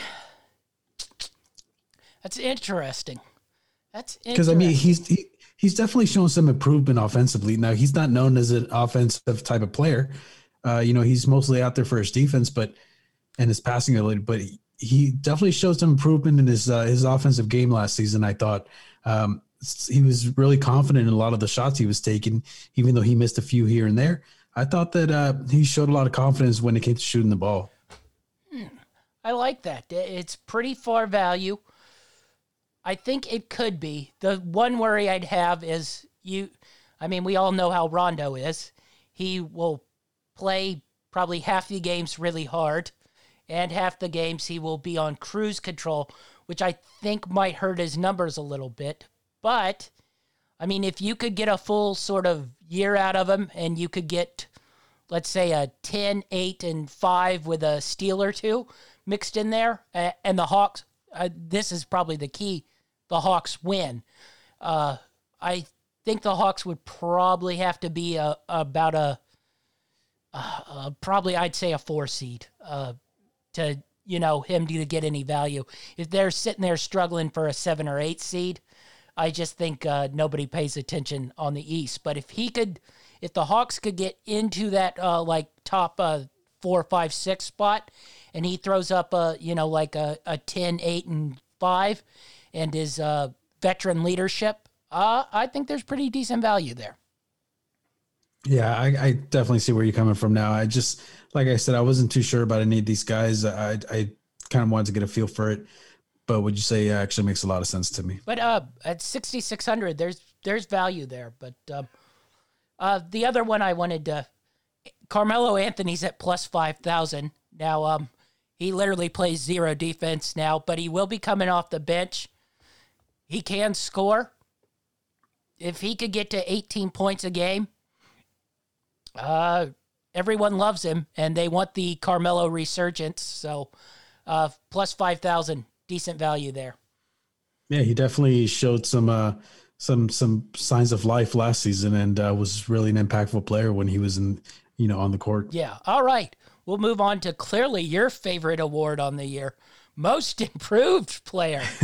that's interesting. That's Because I mean, he's he, he's definitely shown some improvement offensively. Now he's not known as an offensive type of player. Uh, you know, he's mostly out there for his defense, but and his passing ability. But he, he definitely showed some improvement in his uh, his offensive game last season. I thought um, he was really confident in a lot of the shots he was taking, even though he missed a few here and there. I thought that uh, he showed a lot of confidence when it came to shooting the ball. I like that. It's pretty far value. I think it could be. The one worry I'd have is you. I mean, we all know how Rondo is. He will play probably half the games really hard, and half the games he will be on cruise control, which I think might hurt his numbers a little bit. But, I mean, if you could get a full sort of year out of him and you could get, let's say, a 10, 8, and 5 with a steal or two mixed in there, uh, and the Hawks, uh, this is probably the key, the Hawks win. Uh, I think the Hawks would probably have to be a, about a, uh, probably I'd say a four seed uh, to you know him do to get any value. If they're sitting there struggling for a seven or eight seed, I just think uh, nobody pays attention on the East. But if he could, if the Hawks could get into that uh, like top uh, four, five, six spot, and he throws up a you know like a, a 10, 8, and five, and his uh, veteran leadership, uh, I think there's pretty decent value there. Yeah, I, I definitely see where you're coming from now. I just, like I said, I wasn't too sure about any of these guys. I, I kind of wanted to get a feel for it, but would you say it actually makes a lot of sense to me? But uh, at 6,600, there's there's value there. But um, uh, the other one I wanted to, Carmelo Anthony's at plus 5,000. Now, um, he literally plays zero defense now, but he will be coming off the bench. He can score. If he could get to 18 points a game, uh, everyone loves him, and they want the Carmelo resurgence. So, uh, plus 5,000, decent value there. Yeah, he definitely showed some uh, some some signs of life last season, and uh, was really an impactful player when he was in you know on the court. Yeah. All right. We'll move on to clearly your favorite award on the year, most improved player.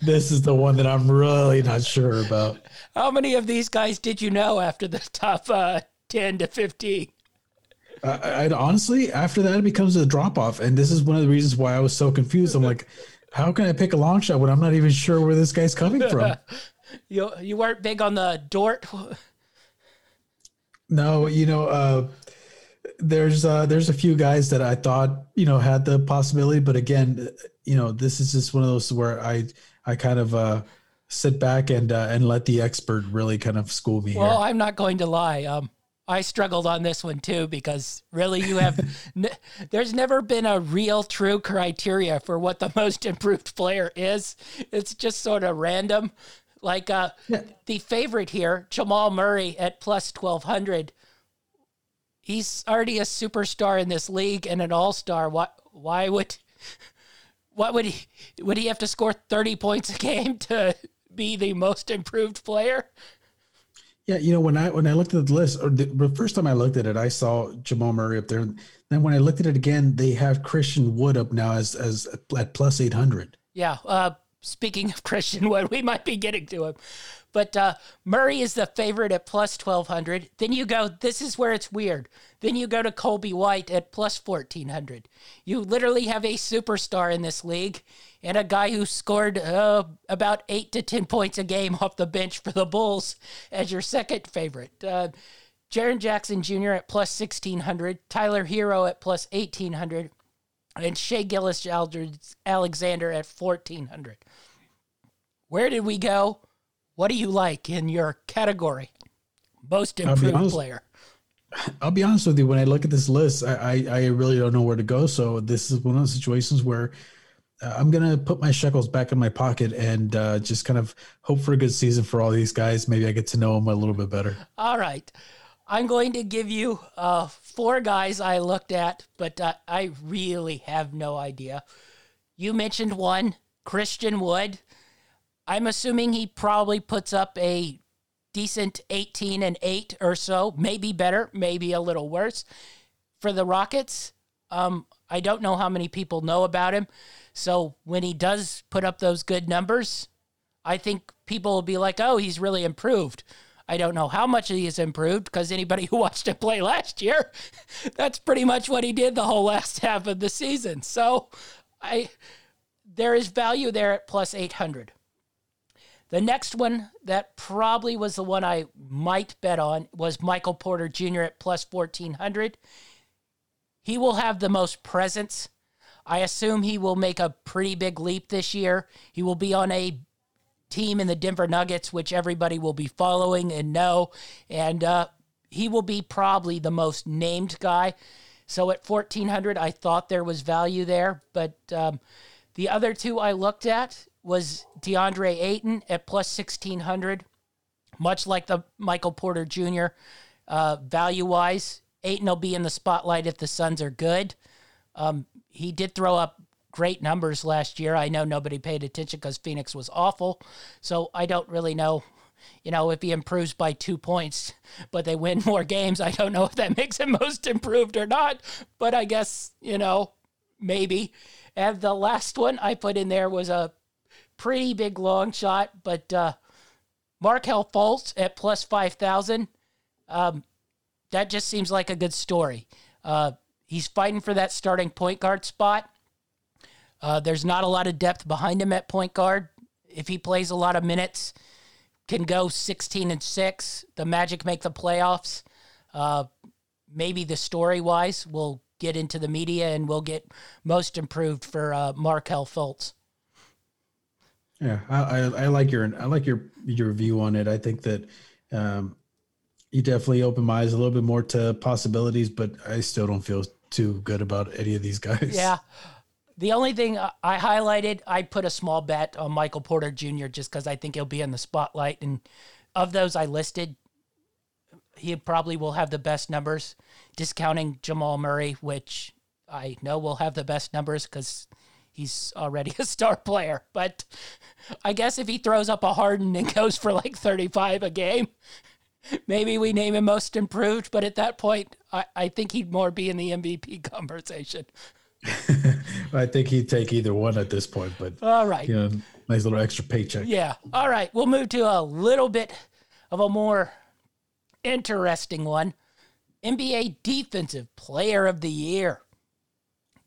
this is the one that I'm really not sure about. How many of these guys did you know after the top uh, 10 to 15? I, I honestly, after that, it becomes a drop off, and this is one of the reasons why I was so confused. I'm like, how can I pick a long shot when I'm not even sure where this guy's coming from? You you weren't big on the Dort. No, you know, uh, there's uh, there's a few guys that I thought you know had the possibility, but again, you know, this is just one of those where I I kind of uh, sit back and uh, and let the expert really kind of school me Well, here. I'm not going to lie. Um, I struggled on this one too because really, you have n- there's never been a real true criteria for what the most improved player is. It's just sort of random. Like uh, the favorite here, Jamal Murray at plus twelve hundred. He's already a superstar in this league and an all star. Why? Why would? What would he? Would he have to score thirty points a game to be the most improved player? Yeah, you know, when I when I looked at the list, or the, first time I looked at it, I saw Jamal Murray up there. Then when I looked at it again, they have Christian Wood up now as as at plus eight hundred. Yeah, uh, speaking of Christian Wood, we might be getting to him. But uh, Murray is the favorite at plus 1200. Then you go, this is where it's weird. Then you go to Coby White at plus 1400. You literally have a superstar in this league and a guy who scored uh, about 8 to 10 points a game off the bench for the Bulls as your second favorite. Uh, Jaren Jackson Jr. at plus 1600. Tyler Herro at plus 1800 and Shai Gillis Alexander at 1400. Where did we go? What do you like in your category? Most improved honest, player. I'll be honest with you. When I look at this list, I, I, I really don't know where to go. So this is one of those situations where uh, I'm gonna put my shekels back in my pocket and uh, just kind of hope for a good season for all these guys. Maybe I get to know them a little bit better. All right. I'm going to give you uh, four guys I looked at, but uh, I really have no idea. You mentioned one, Christian Wood. I'm assuming he probably puts up a decent 18 and 8 or so, maybe better, maybe a little worse. For the Rockets, um, I don't know how many people know about him. So when he does put up those good numbers, I think people will be like, oh, he's really improved. I don't know how much he has improved because anybody who watched him play last year, that's pretty much what he did the whole last half of the season. So I there is value there at plus 800. The next one that probably was the one I might bet on was Michael Porter Jr. at plus 1400. He will have the most presence. I assume he will make a pretty big leap this year. He will be on a team in the Denver Nuggets, which everybody will be following and know. And uh, he will be probably the most named guy. So at 1400, I thought there was value there. But um, the other two I looked at was DeAndre Ayton at plus 1600, much like the Michael Porter Jr. Uh, value wise. Ayton will be in the spotlight if the Suns are good. Um, he did throw up great numbers last year. I know nobody paid attention because Phoenix was awful. So I don't really know, you know, if he improves by two points, but they win more games. I don't know if that makes him most improved or not. But I guess, you know, maybe. And the last one I put in there was a pretty big long shot, but uh, Markelle Fultz at plus 5,000. Um, that just seems like a good story. Uh, he's fighting for that starting point guard spot. Uh, there's not a lot of depth behind him at point guard. If he plays a lot of minutes, can go 16 and 6. The Magic make the playoffs. Uh, maybe the story wise we'll get into the media and we'll get most improved for uh, Markelle Fultz. Yeah, I, I, like your I like your your view on it. I think that um, you definitely open my eyes a little bit more to possibilities, but I still don't feel too good about any of these guys. Yeah, the only thing I highlighted, I put a small bet on Michael Porter Jr. just because I think he'll be in the spotlight. And of those I listed, he probably will have the best numbers, discounting Jamal Murray, which I know will have the best numbers because he's already a star player. But I guess if he throws up a Harden and goes for like 35 a game, maybe we name him most improved. But at that point, I, I think he'd more be in the MVP conversation. I think he'd take either one at this point, but all right, you know, nice little extra paycheck. Yeah. All right, we'll move to a little bit of a more interesting one. NBA Defensive Player of the Year.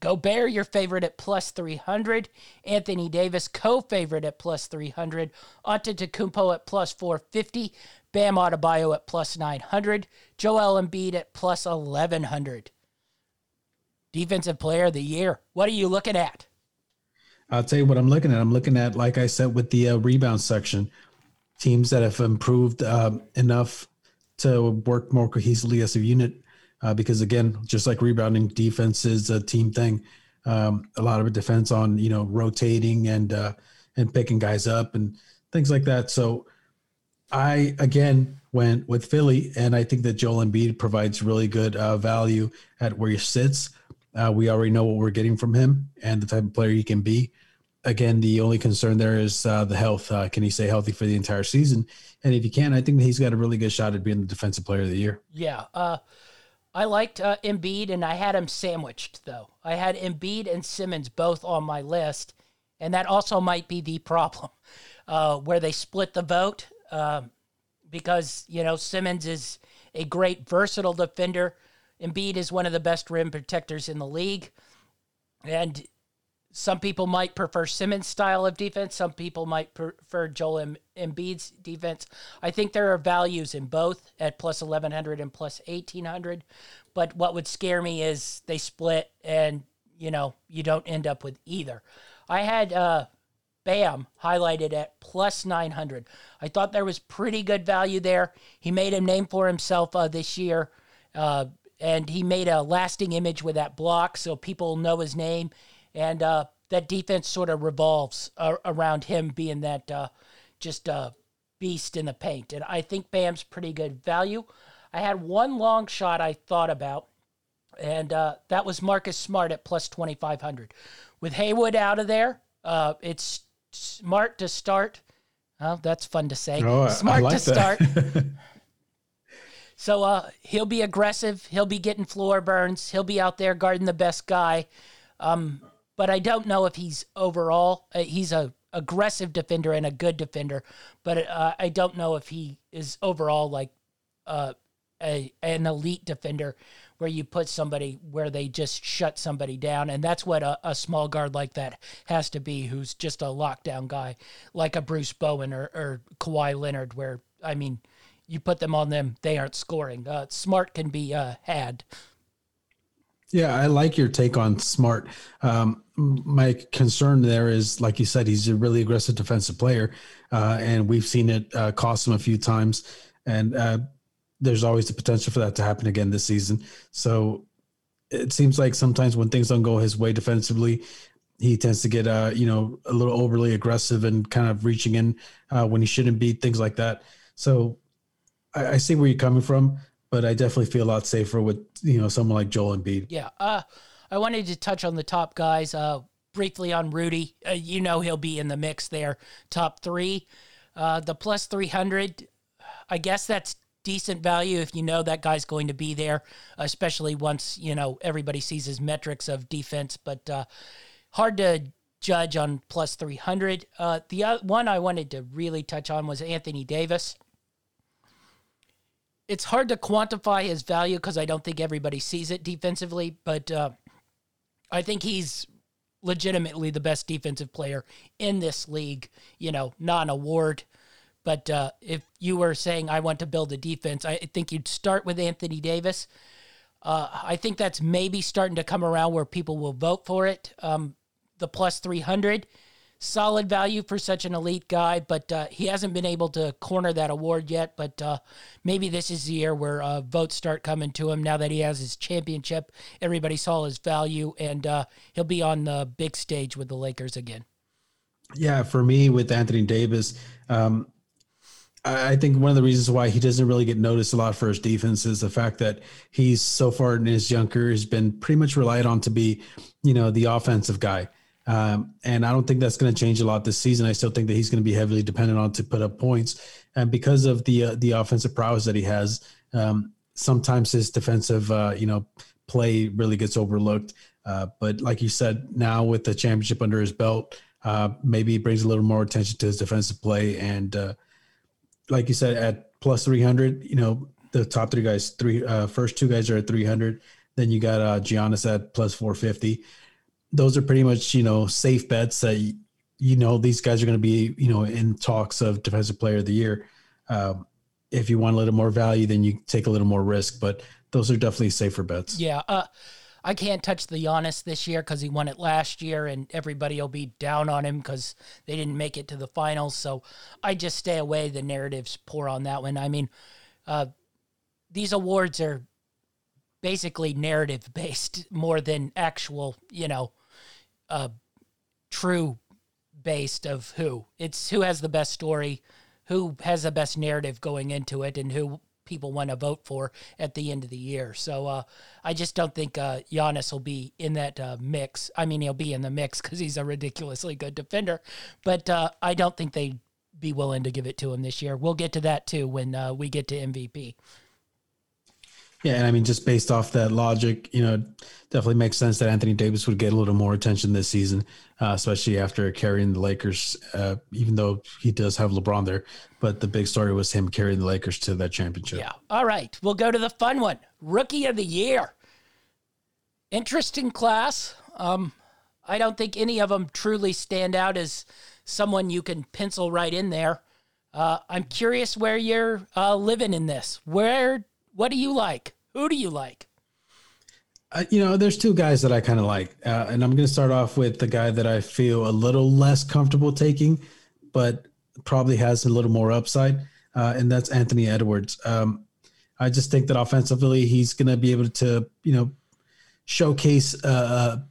Gobert, your favorite at plus 300. Anthony Davis, co favorite at plus 300. Antetokounmpo at plus 450. Bam Adebayo at plus 900. Joel Embiid at plus 1100. Defensive Player of the Year. What are you looking at? I'll tell you what I'm looking at. I'm looking at, like I said, with the uh, rebound section, teams that have improved um, enough to work more cohesively as a unit. Uh, because again, just like rebounding, defense is a team thing. Um, a lot of it defense on you know rotating and uh, and picking guys up and things like that. So I again went with Philly, and I think that Joel Embiid provides really good uh, value at where he sits. Uh, we already know what we're getting from him and the type of player he can be. Again, the only concern there is uh, the health. Uh, can he stay healthy for the entire season? And if he can, I think he's got a really good shot at being the defensive player of the year. Yeah. I liked uh, Embiid, and I had him sandwiched, though. I had Embiid and Simmons both on my list. and that also might be the problem uh, where they split the vote um, because you know Simmons is a great versatile defender. Embiid is one of the best rim protectors in the league, and some people might prefer Simmons' style of defense. Some people might prefer Joel em- Embiid's defense. I think there are values in both at plus 1100 and plus 1800. But what would scare me is they split and, you know, you don't end up with either. I had uh, Bam highlighted at plus 900. I thought there was pretty good value there. He made a name for himself uh, this year, uh, and he made a lasting image with that block so people know his name. And uh, that defense sort of revolves uh, around him being that uh, just uh, beast in the paint. And I think Bam's pretty good value. I had one long shot I thought about, and uh, that was Marcus Smart at plus 2,500. With Hayward out of there, uh, it's smart to start. Well, that's fun to say. Oh, smart like to that. start. So uh, he'll be aggressive. He'll be getting floor burns. He'll be out there guarding the best guy. Um, but I don't know if he's overall. Uh, he's a aggressive defender and a good defender, but uh, I don't know if he is overall like uh, a an elite defender where you put somebody where they just shut somebody down, and that's what a, a small guard like that has to be, who's just a lockdown guy, like a Bruce Bowen or, or Kawhi Leonard, where I mean, you put them on them, they aren't scoring. Uh, Smart can be uh, had. Yeah, I like your take on Smart. Um, my concern there is, like you said, he's a really aggressive defensive player, uh, and we've seen it uh, cost him a few times. And uh, there's always the potential for that to happen again this season. So it seems like sometimes when things don't go his way defensively, he tends to get, uh, you know, a little overly aggressive and kind of reaching in uh, when he shouldn't be, things like that. So I, I see where you're coming from, but I definitely feel a lot safer with, you know, someone like Joel Embiid. Yeah. Uh, I wanted to touch on the top guys uh, briefly on Rudy. Uh, you know he'll be in the mix there, top three. Uh, the plus 300, I guess that's decent value if you know that guy's going to be there, especially once, you know, everybody sees his metrics of defense. But uh, hard to judge on plus 300. Uh, the one I wanted to really touch on was Anthony Davis it's hard to quantify his value because I don't think everybody sees it defensively, but uh, I think he's legitimately the best defensive player in this league. You know, not an award, but uh, if you were saying I want to build a defense, I think you'd start with Anthony Davis. Uh, I think that's maybe starting to come around where people will vote for it. Um, the plus 300, solid value for such an elite guy, but uh, he hasn't been able to corner that award yet. But uh, maybe this is the year where uh, votes start coming to him now that he has his championship. Everybody saw his value, and uh, he'll be on the big stage with the Lakers again. Yeah, for me with Anthony Davis, um, I think one of the reasons why he doesn't really get noticed a lot for his defense is the fact that he's so far in his young career has been pretty much relied on to be, you know, the offensive guy. Um, and I don't think that's going to change a lot this season. I still think that he's going to be heavily dependent on to put up points, and because of the uh, the offensive prowess that he has, um, sometimes his defensive, uh, you know, play really gets overlooked. Uh, but like you said, now with the championship under his belt, uh, maybe he brings a little more attention to his defensive play. And uh, like you said, at plus 300, you know, the top three guys, three uh, first two guys are at 300. Then you got uh, Giannis at plus 450. Those are pretty much, you know, safe bets that, you know, these guys are going to be, you know, in talks of defensive player of the year. Um, if you want a little more value, then you take a little more risk, but those are definitely safer bets. Yeah, uh, I can't touch the Giannis this year because he won it last year, and everybody will be down on him because they didn't make it to the finals. So I just stay away. The narratives pour on that one. I mean, uh, these awards are basically narrative based more than actual, you know, uh, true based of who. It's who has the best story, who has the best narrative going into it, and who people want to vote for at the end of the year. So uh, I just don't think uh, Giannis will be in that uh, mix. I mean, he'll be in the mix because he's a ridiculously good defender, but uh, I don't think they'd be willing to give it to him this year. We'll get to that too when uh, we get to MVP. Yeah, and I mean, just based off that logic, you know, definitely makes sense that Anthony Davis would get a little more attention this season, uh, especially after carrying the Lakers. Uh, even though he does have LeBron there, but the big story was him carrying the Lakers to that championship. Yeah. All right. We'll go to the fun one. Rookie of the year. Interesting class. Um, I don't think any of them truly stand out as someone you can pencil right in there. Uh, I'm curious where you're uh, living in this. Where, what do you like? Who do you like? Uh, you know, there's two guys that I kind of like, uh, and I'm going to start off with the guy that I feel a little less comfortable taking, but probably has a little more upside, uh, and that's Anthony Edwards. Um, I just think that offensively, he's going to be able to, you know, showcase uh,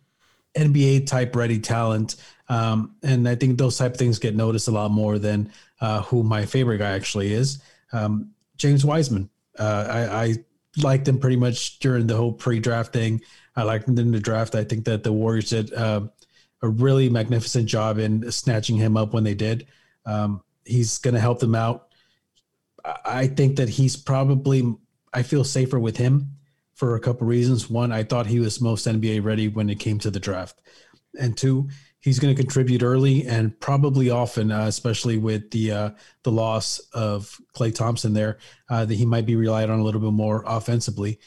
NBA type ready talent. Um, and I think those type of things get noticed a lot more than uh, who my favorite guy actually is, um, James Wiseman. Uh, I, I, liked him pretty much during the whole pre-draft thing. I liked him in the draft. I think that the Warriors did uh, a really magnificent job in snatching him up when they did. Um, he's going to help them out. I think that he's probably. I feel safer with him for a couple reasons. One, I thought he was most NBA ready when it came to the draft, and two, he's going to contribute early and probably often, uh, especially with the uh, the loss of Klay Thompson there, uh, that he might be relied on a little bit more offensively.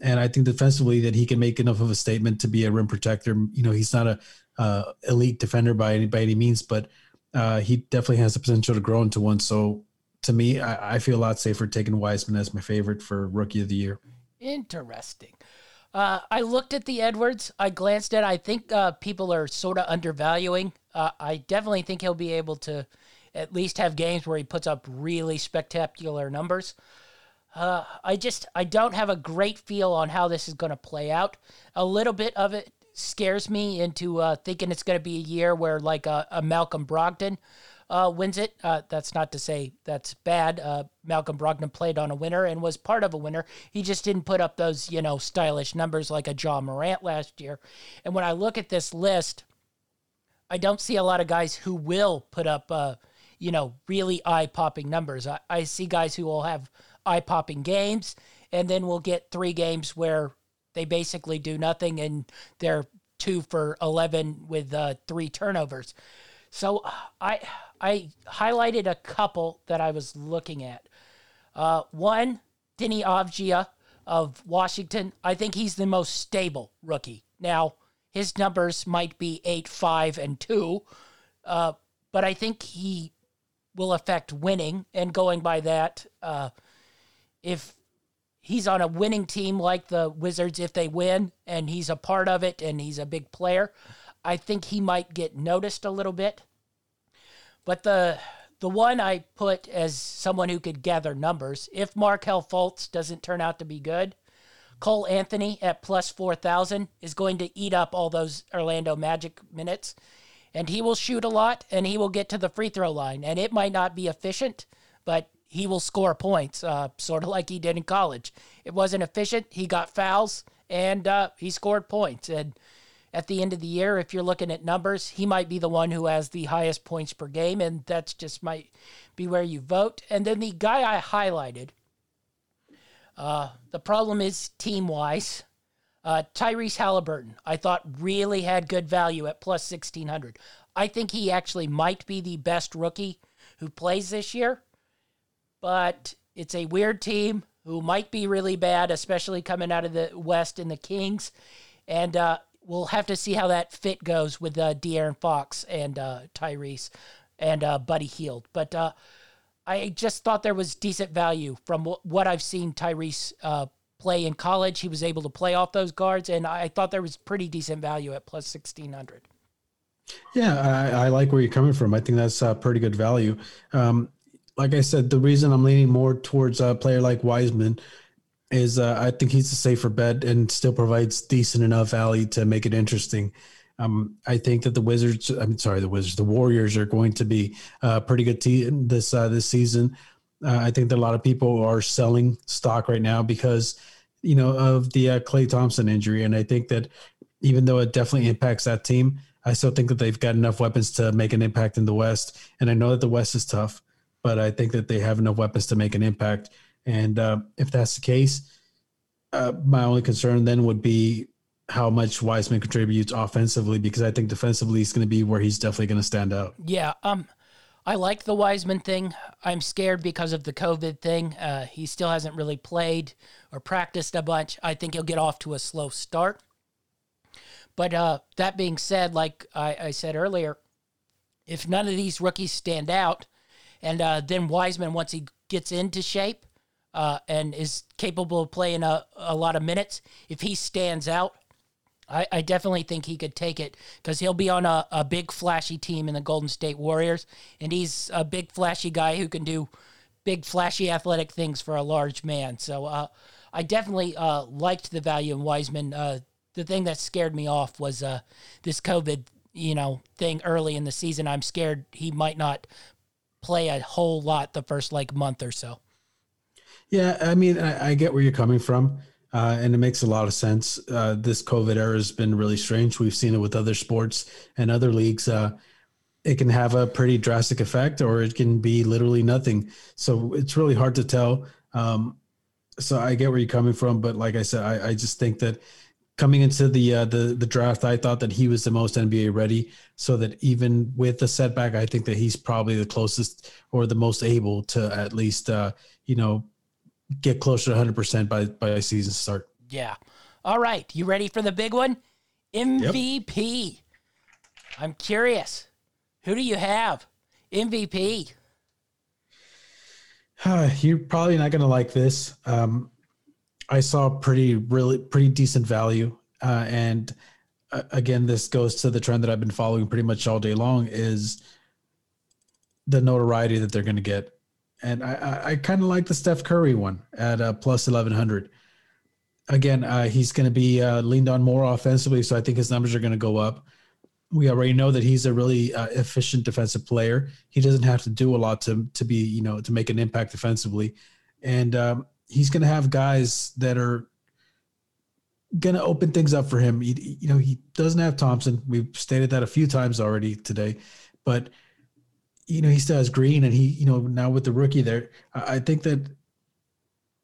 And I think defensively that he can make enough of a statement to be a rim protector. You know, he's not a uh, elite defender by any by any means, but uh, he definitely has the potential to grow into one. So to me, I, I feel a lot safer taking Wiseman as my favorite for rookie of the year. Interesting. Uh, I looked at the Edwards. I glanced at. I think uh, people are sort of undervaluing. Uh, I definitely think he'll be able to at least have games where he puts up really spectacular numbers. Uh, I just I don't have a great feel on how this is going to play out. A little bit of it scares me into uh, thinking it's going to be a year where like a, a Malcolm Brogdon uh, wins it. Uh, that's not to say that's bad. Uh, Malcolm Brogdon played on a winner and was part of a winner. He just didn't put up those, you know, stylish numbers like a Ja Morant last year. And when I look at this list, I don't see a lot of guys who will put up, uh, you know, really eye popping numbers. I, I see guys who will have eye popping games, and then we'll get three games where they basically do nothing and they're two for 11 with uh, three turnovers. So I I highlighted a couple that I was looking at. Uh, one, Deni Avdija of Washington. I think he's the most stable rookie. Now, his numbers might be 8, 5, and 2, uh, but I think he will affect winning. And going by that, uh, if he's on a winning team like the Wizards, if they win and he's a part of it and he's a big player, I think he might get noticed a little bit. But the the one I put as someone who could gather numbers, if Markelle Fultz doesn't turn out to be good, Cole Anthony at plus 4,000 is going to eat up all those Orlando Magic minutes. And he will shoot a lot and he will get to the free throw line. And it might not be efficient, but he will score points, uh, sort of like he did in college. It wasn't efficient. He got fouls and uh, he scored points. And at the end of the year, if you're looking at numbers, he might be the one who has the highest points per game, and that's just might be where you vote. And then the guy I highlighted, uh, the problem is team wise. Uh, Tyrese Halliburton, I thought really had good value at plus 1600. I think he actually might be the best rookie who plays this year, but it's a weird team who might be really bad, especially coming out of the West in the Kings. And uh, we'll have to see how that fit goes with uh, De'Aaron Fox and uh, Tyrese and uh, Buddy Hield. But uh, I just thought there was decent value from w- what I've seen Tyrese uh, play in college. He was able to play off those guards, and I thought there was pretty decent value at plus 1600. Yeah, I, I like where you're coming from. I think that's uh, pretty good value. Um, like I said, the reason I'm leaning more towards a player like Wiseman is uh, I think he's a safer bet and still provides decent enough value to make it interesting. Um, I think that the Wizards, I'm sorry, the Wizards, the Warriors are going to be a pretty good team this uh, this season. Uh, I think that a lot of people are selling stock right now because you know of the uh, Klay Thompson injury, and I think that even though it definitely impacts that team, I still think that they've got enough weapons to make an impact in the West. And I know that the West is tough, but I think that they have enough weapons to make an impact. And uh, if that's the case, uh, my only concern then would be how much Wiseman contributes offensively because I think defensively is going to be where he's definitely going to stand out. Yeah, um, I like the Wiseman thing. I'm scared because of the COVID thing. Uh, he still hasn't really played or practiced a bunch. I think he'll get off to a slow start. But uh, that being said, like I, I, said earlier, if none of these rookies stand out, and uh, then Wiseman, once he gets into shape uh, and is capable of playing a, a lot of minutes, if he stands out, I, I definitely think he could take it because he'll be on a, a big flashy team in the Golden State Warriors, and he's a big flashy guy who can do big flashy athletic things for a large man. So uh, I definitely uh, liked the value in Wiseman. Uh, the thing that scared me off was uh, this COVID, you know, thing early in the season. I'm scared he might not play a whole lot the first like month or so. Yeah, I mean, I, I get where you're coming from uh, and it makes a lot of sense. Uh, this COVID era has been really strange. We've seen it with other sports and other leagues. Uh, it can have a pretty drastic effect, or it can be literally nothing. So it's really hard to tell. Um, so I get where you're coming from, but like I said, I, I just think that coming into the uh, the the draft, I thought that he was the most NBA ready. So that even with the setback, I think that he's probably the closest or the most able to at least uh, you know get closer to 100% by by season start. Yeah. All right, you ready for the big one? MVP. Yep. I'm curious. Who do you have? MVP. You're probably not going to like this. Um, I saw pretty, really, pretty decent value, uh, and uh, again, this goes to the trend that I've been following pretty much all day long: is the notoriety that they're going to get and I, I, I kind of like the Steph Curry one at uh, plus eleven hundred. Again, uh, he's going to be uh, leaned on more offensively, so I think his numbers are going to go up. We already know that he's a really uh, efficient defensive player. He doesn't have to do a lot to to be you know to make an impact defensively, and um, he's going to have guys that are going to open things up for him. He, you know, he doesn't have Thompson. We've stated that a few times already today, but you know, he still has Green, and he, you know, now with the rookie there, I think that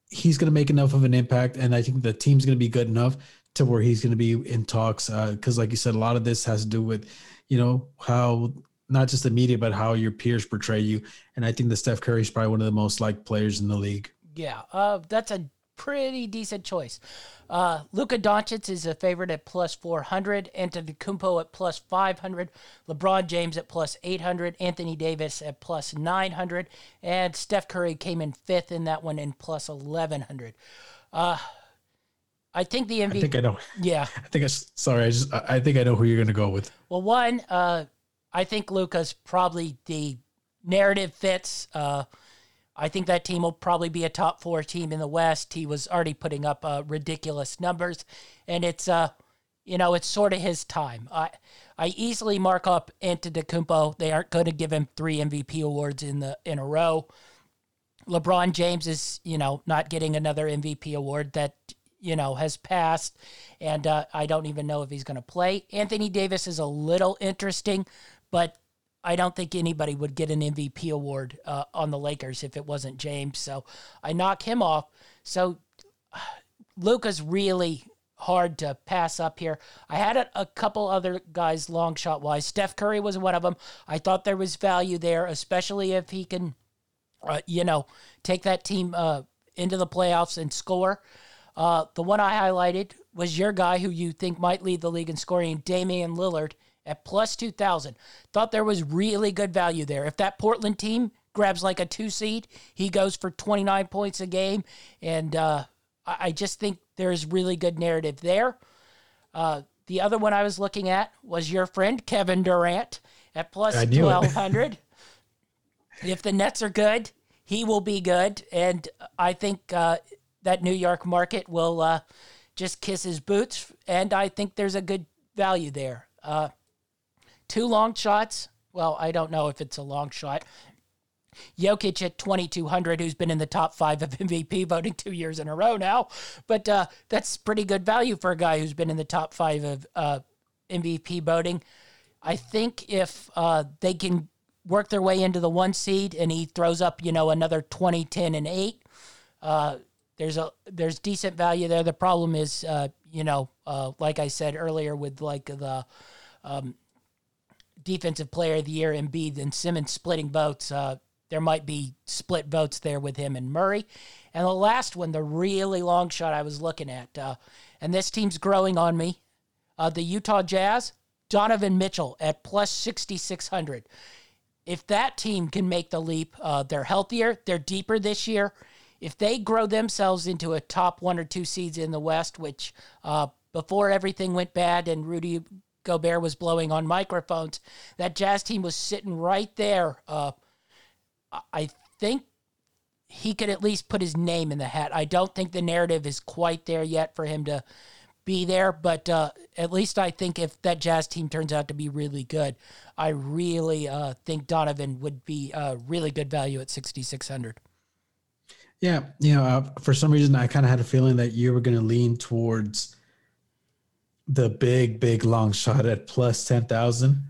he's going to make enough of an impact, and I think the team's going to be good enough to where he's going to be in talks. Because, uh, like you said, a lot of this has to do with, you know, how not just the media, but how your peers portray you. And I think that Steph Curry is probably one of the most liked players in the league. Yeah, uh, that's a pretty decent choice. Uh, Luka Doncic is a favorite at plus 400, Antetokounmpo at plus 500, LeBron James at plus 800, Anthony Davis at plus 900, and Steph Curry came in fifth in that one in plus 1100. Uh, I think the MVP. I think I know. Yeah. I think I. Sorry, I just. I think I know who you're going to go with. Well, one, uh, I think Luka's probably the narrative fits. Uh, I think that team will probably be a top four team in the West. He was already putting up uh, ridiculous numbers, and it's uh, you know, it's sort of his time. I I easily mark up Antetokounmpo. They aren't going to give him three MVP awards in the in a row. LeBron James is you know not getting another MVP award that you know has passed, and uh, I don't even know if he's going to play. Anthony Davis is a little interesting, but I don't think anybody would get an MVP award uh, on the Lakers if it wasn't James. So I knock him off. So Luka's really hard to pass up here. I had a, a, couple other guys long shot wise. Steph Curry was one of them. I thought there was value there, especially if he can, uh, you know, take that team uh, into the playoffs and score. Uh, the one I highlighted was your guy who you think might lead the league in scoring, Damian Lillard at plus 2,000. Thought there was really good value there. If that Portland team grabs like a two seed, he goes for 29 points a game. And uh, I just think there's really good narrative there. Uh, the other one I was looking at was your friend Kevin Durant at plus 1,200. if the Nets are good, he will be good. And I think uh, that New York market will uh, just kiss his boots. And I think there's a good value there. Uh, Two long shots. Well, I don't know if it's a long shot. Jokic at 2,200, who's been in the top five of MVP voting two years in a row now. But uh, that's pretty good value for a guy who's been in the top five of uh, MVP voting. I think if uh, they can work their way into the one seed and he throws up, you know, another 20, 10, and 8, uh, there's a there's decent value there. The problem is, uh, you know, uh, like I said earlier, with like the um, defensive player of the year, Embiid and Simmons splitting votes. Uh, there might be split votes there with him and Murray. And the last one, the really long shot I was looking at, uh, and this team's growing on me. Uh, the Utah Jazz, Donovan Mitchell at plus 6,600. If that team can make the leap, uh, they're healthier, they're deeper this year. If they grow themselves into a top one or two seeds in the West, which uh, before everything went bad and Rudy Gobert was blowing on microphones, that Jazz team was sitting right there. Uh, I think he could at least put his name in the hat. I don't think the narrative is quite there yet for him to be there, but uh, at least I think if that Jazz team turns out to be really good, I really uh, think Donovan would be a really good value at 6,600. Yeah, you know, uh, for some reason, I kind of had a feeling that you were going to lean towards the big, big long shot at plus 10,000.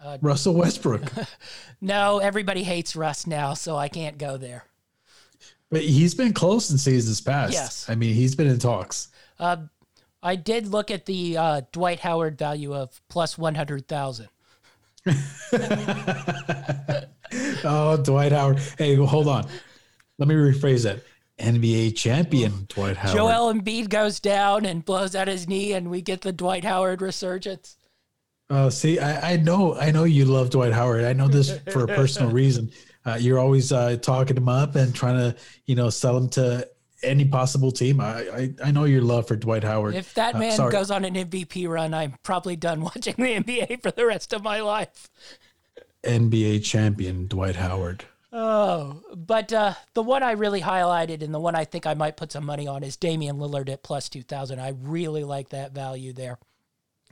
Uh, Russell Westbrook. no, everybody hates Russ now, so I can't go there. But he's been close in seasons past. Yes. I mean, he's been in talks. Uh, I did look at the uh, Dwight Howard value of plus 100,000. oh, Dwight Howard. Hey, hold on. Let me rephrase that. NBA champion Dwight Howard. Joel Embiid goes down and blows out his knee, and we get the Dwight Howard resurgence. Oh, see, I, I know, I know you love Dwight Howard. I know this for a personal reason. Uh, you're always uh, talking him up and trying to, you know, sell him to any possible team. I, I, I know your love for Dwight Howard. If that uh, man uh, goes on an MVP run, I'm probably done watching the NBA for the rest of my life. NBA champion Dwight Howard. Oh, but uh, the one I really highlighted and the one I think I might put some money on is Damian Lillard at plus 2,000. I really like that value there.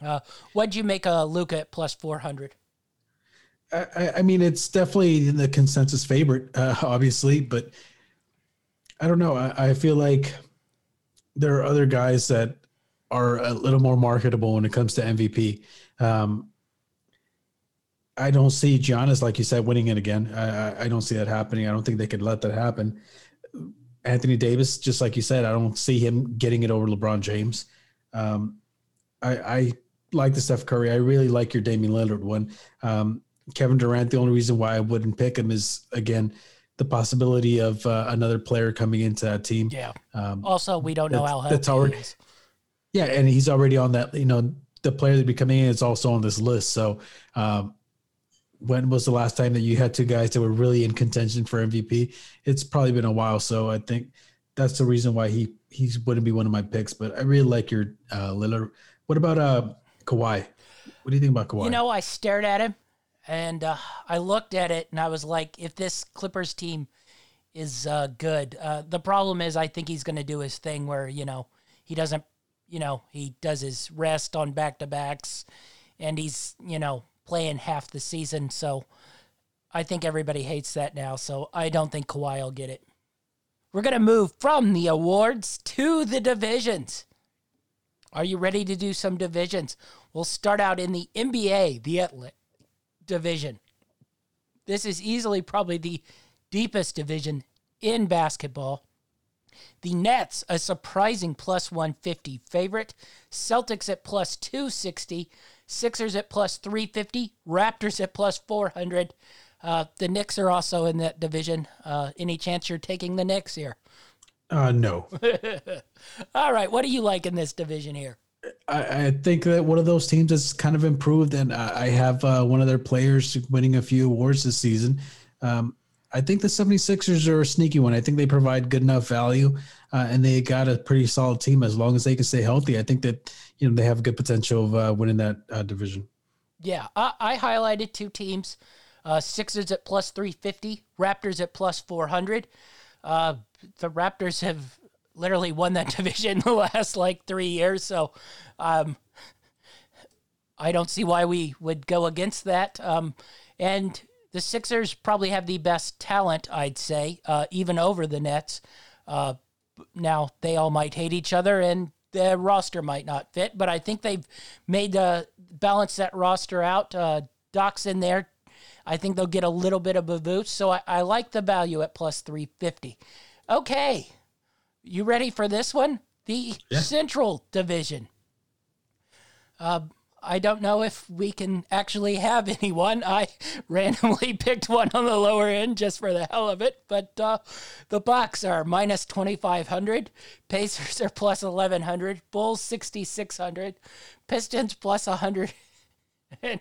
Uh, what'd you make a Luka at plus 400? I, I, mean, it's definitely the consensus favorite, uh, obviously, but I don't know. I, I, feel like there are other guys that are a little more marketable when it comes to MVP. Um, I don't see Giannis, like you said, winning it again. I, I don't see that happening. I don't think they could let that happen. Anthony Davis, just like you said, I don't see him getting it over LeBron James. Um, I, I like the Steph Curry. I really like your Damian Lillard one. Um, Kevin Durant. The only reason why I wouldn't pick him is again the possibility of uh, another player coming into that team. Yeah. Um, also, we don't know how that's already. Yeah, and he's already on that. You know, the player that be coming in is also on this list. So, um, when was the last time that you had two guys that were really in contention for MVP? It's probably been a while. So I think that's the reason why he he wouldn't be one of my picks. But I really like your uh, Lillard. What about uh Kawhi? What do you think about Kawhi? You know, I stared at him and uh, I looked at it and I was like, if this Clippers team is uh, good, uh, the problem is I think he's going to do his thing where, you know, he doesn't, you know, he does his rest on back to backs and he's, you know, playing half the season. So I think everybody hates that now. So I don't think Kawhi will get it. We're going to move from the awards to the divisions. Are you ready to do some divisions? We'll start out in the NBA, the Atlantic division. This is easily probably the deepest division in basketball. The Nets, a surprising plus 150 favorite. Celtics at plus 260. Sixers at plus 350. Raptors at plus 400. Uh, the Knicks are also in that division. Uh, any chance you're taking the Knicks here? Uh, no. All right. What do you like in this division here? I, I, think that one of those teams has kind of improved, and I, I have uh, one of their players winning a few awards this season. Um, I think the 76ers are a sneaky one. I think they provide good enough value, uh, and they got a pretty solid team as long as they can stay healthy. I think that you know they have a good potential of uh, winning that uh, division. Yeah, I, I, highlighted two teams: uh, Sixers at plus 350, Raptors at plus 400. Uh, the Raptors have literally won that division the last like three years. So um, I don't see why we would go against that. Um, and the Sixers probably have the best talent, I'd say, uh, even over the Nets. Uh, now they all might hate each other and the roster might not fit, but I think they've made uh, balance that roster out. Uh, Doc's in there. I think they'll get a little bit of a boost. So I, I like the value at plus 350. Okay, You ready for this one? The Yeah. Central Division. Uh, I don't know if we can actually have anyone. I randomly picked one on the lower end just for the hell of it. But uh, the Bucks are minus 2,500. Pacers are plus 1,100. Bulls 6,600. Pistons plus 100. And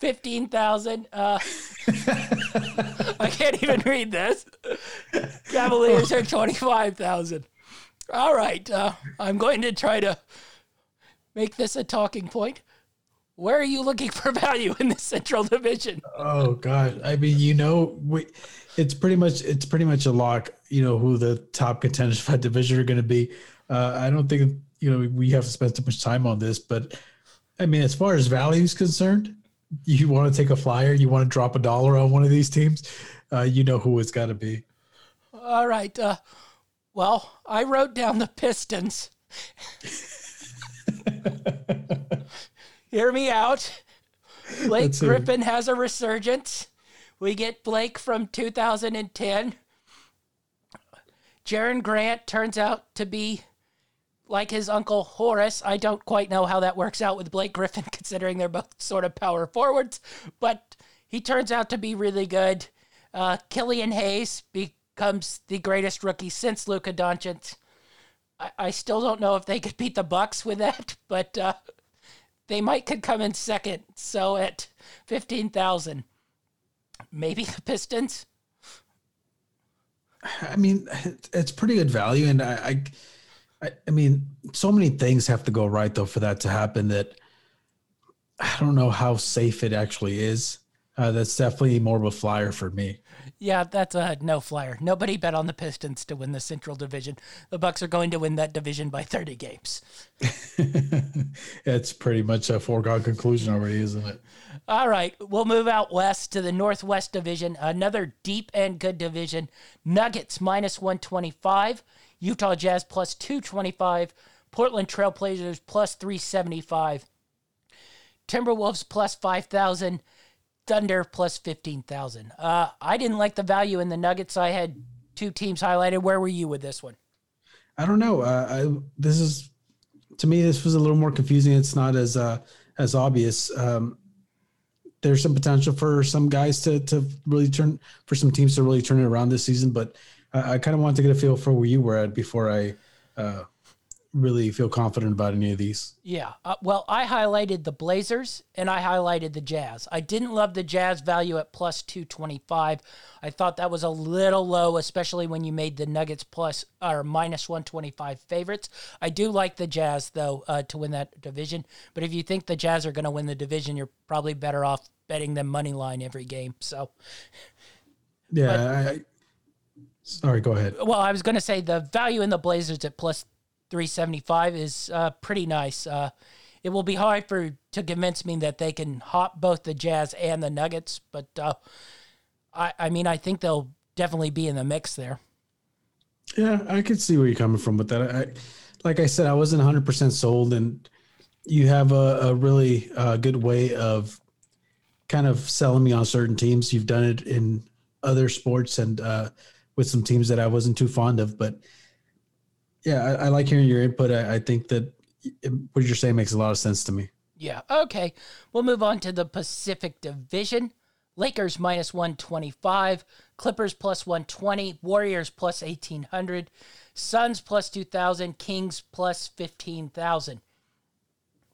15,000. Uh, I can't even read this. Cavaliers are 25,000. All right. Uh, I'm going to try to make this a talking point. Where are you looking for value in the Central Division? Oh God! I mean, you know, we, it's pretty much it's pretty much a lock. You know who the top contenders for that division are going to be. Uh, I don't think you know we have to spend too much time on this, but I mean, as far as value is concerned, you want to take a flyer, you want to drop a dollar on one of these teams, uh, you know who it's got to be. All right. Uh, well, I wrote down the Pistons. Hear me out. Blake Let's hear it. Griffin has a resurgence. We get Blake from 2010. Jerami Grant turns out to be like his uncle Horace. I don't quite know how that works out with Blake Griffin, considering they're both sort of power forwards, but he turns out to be really good. Uh, Killian Hayes becomes the greatest rookie since Luka Doncic. I, I still don't know if they could beat the Bucks with that, but uh, they might could come in second. So at fifteen thousand, maybe the Pistons. I mean, it's pretty good value, and I, I, I, mean, so many things have to go right though for that to happen. That I don't know how safe it actually is. Uh, that's definitely more of a flyer for me. Yeah, that's a no flyer. Nobody bet on the Pistons to win the Central Division. The Bucks are going to win that division by thirty games. it's pretty much a foregone conclusion already, isn't it? All right, we'll move out west to the Northwest Division, another deep and good division. Nuggets minus 125, Utah Jazz plus 225, Portland Trailblazers plus 375, Timberwolves plus 5,000, Thunder plus 15,000. Uh, I didn't like the value in the Nuggets. I had two teams highlighted. Where were you with this one? I don't know. Uh, I this is to me this was a little more confusing. It's not as uh, as obvious. Um, there's some potential for some guys to to really turn for some teams to really turn it around this season, but I, I kind of wanted to get a feel for where you were at before I uh, really feel confident about any of these. Yeah. Uh, well, I highlighted the Blazers and I highlighted the Jazz. I didn't love the Jazz value at plus 225. I thought that was a little low, especially when you made the Nuggets plus or minus 125 favorites. I do like the Jazz, though, uh, to win that division. But if you think the Jazz are going to win the division, you're probably better off betting them money line every game. So, Yeah. I, I, sorry. Go ahead. well, I was going to say the value in the Blazers at plus 375 is uh, pretty nice. Uh, it will be hard for to convince me that they can hop both the Jazz and the Nuggets, but uh, I, I mean, I think they'll definitely be in the mix there. Yeah, I could see where you're coming from with that. I, like I said, I wasn't 100% sold, and you have a, a really uh, good way of kind of selling me on certain teams. You've done it in other sports and uh, with some teams that I wasn't too fond of. But yeah, I, I like hearing your input. I, I think that it, what you're saying makes a lot of sense to me. Yeah. Okay. We'll move on to the Pacific Division. Lakers minus 125, Clippers plus 120, Warriors plus 1800, Suns plus 2000, Kings plus 15,000.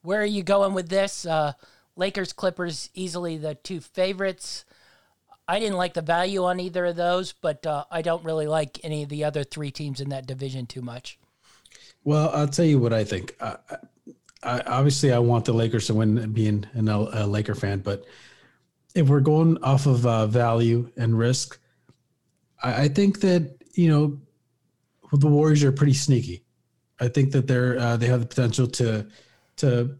Where are you going with this? Uh, Lakers, Clippers, easily the two favorites. I didn't like the value on either of those, but uh, I don't really like any of the other three teams in that division too much. Well, I'll tell you what I think. I, I, obviously, I want the Lakers to win, being an, a Laker fan. But if we're going off of uh, value and risk, I, I think that you know the Warriors are pretty sneaky. I think that they're uh, they have the potential to to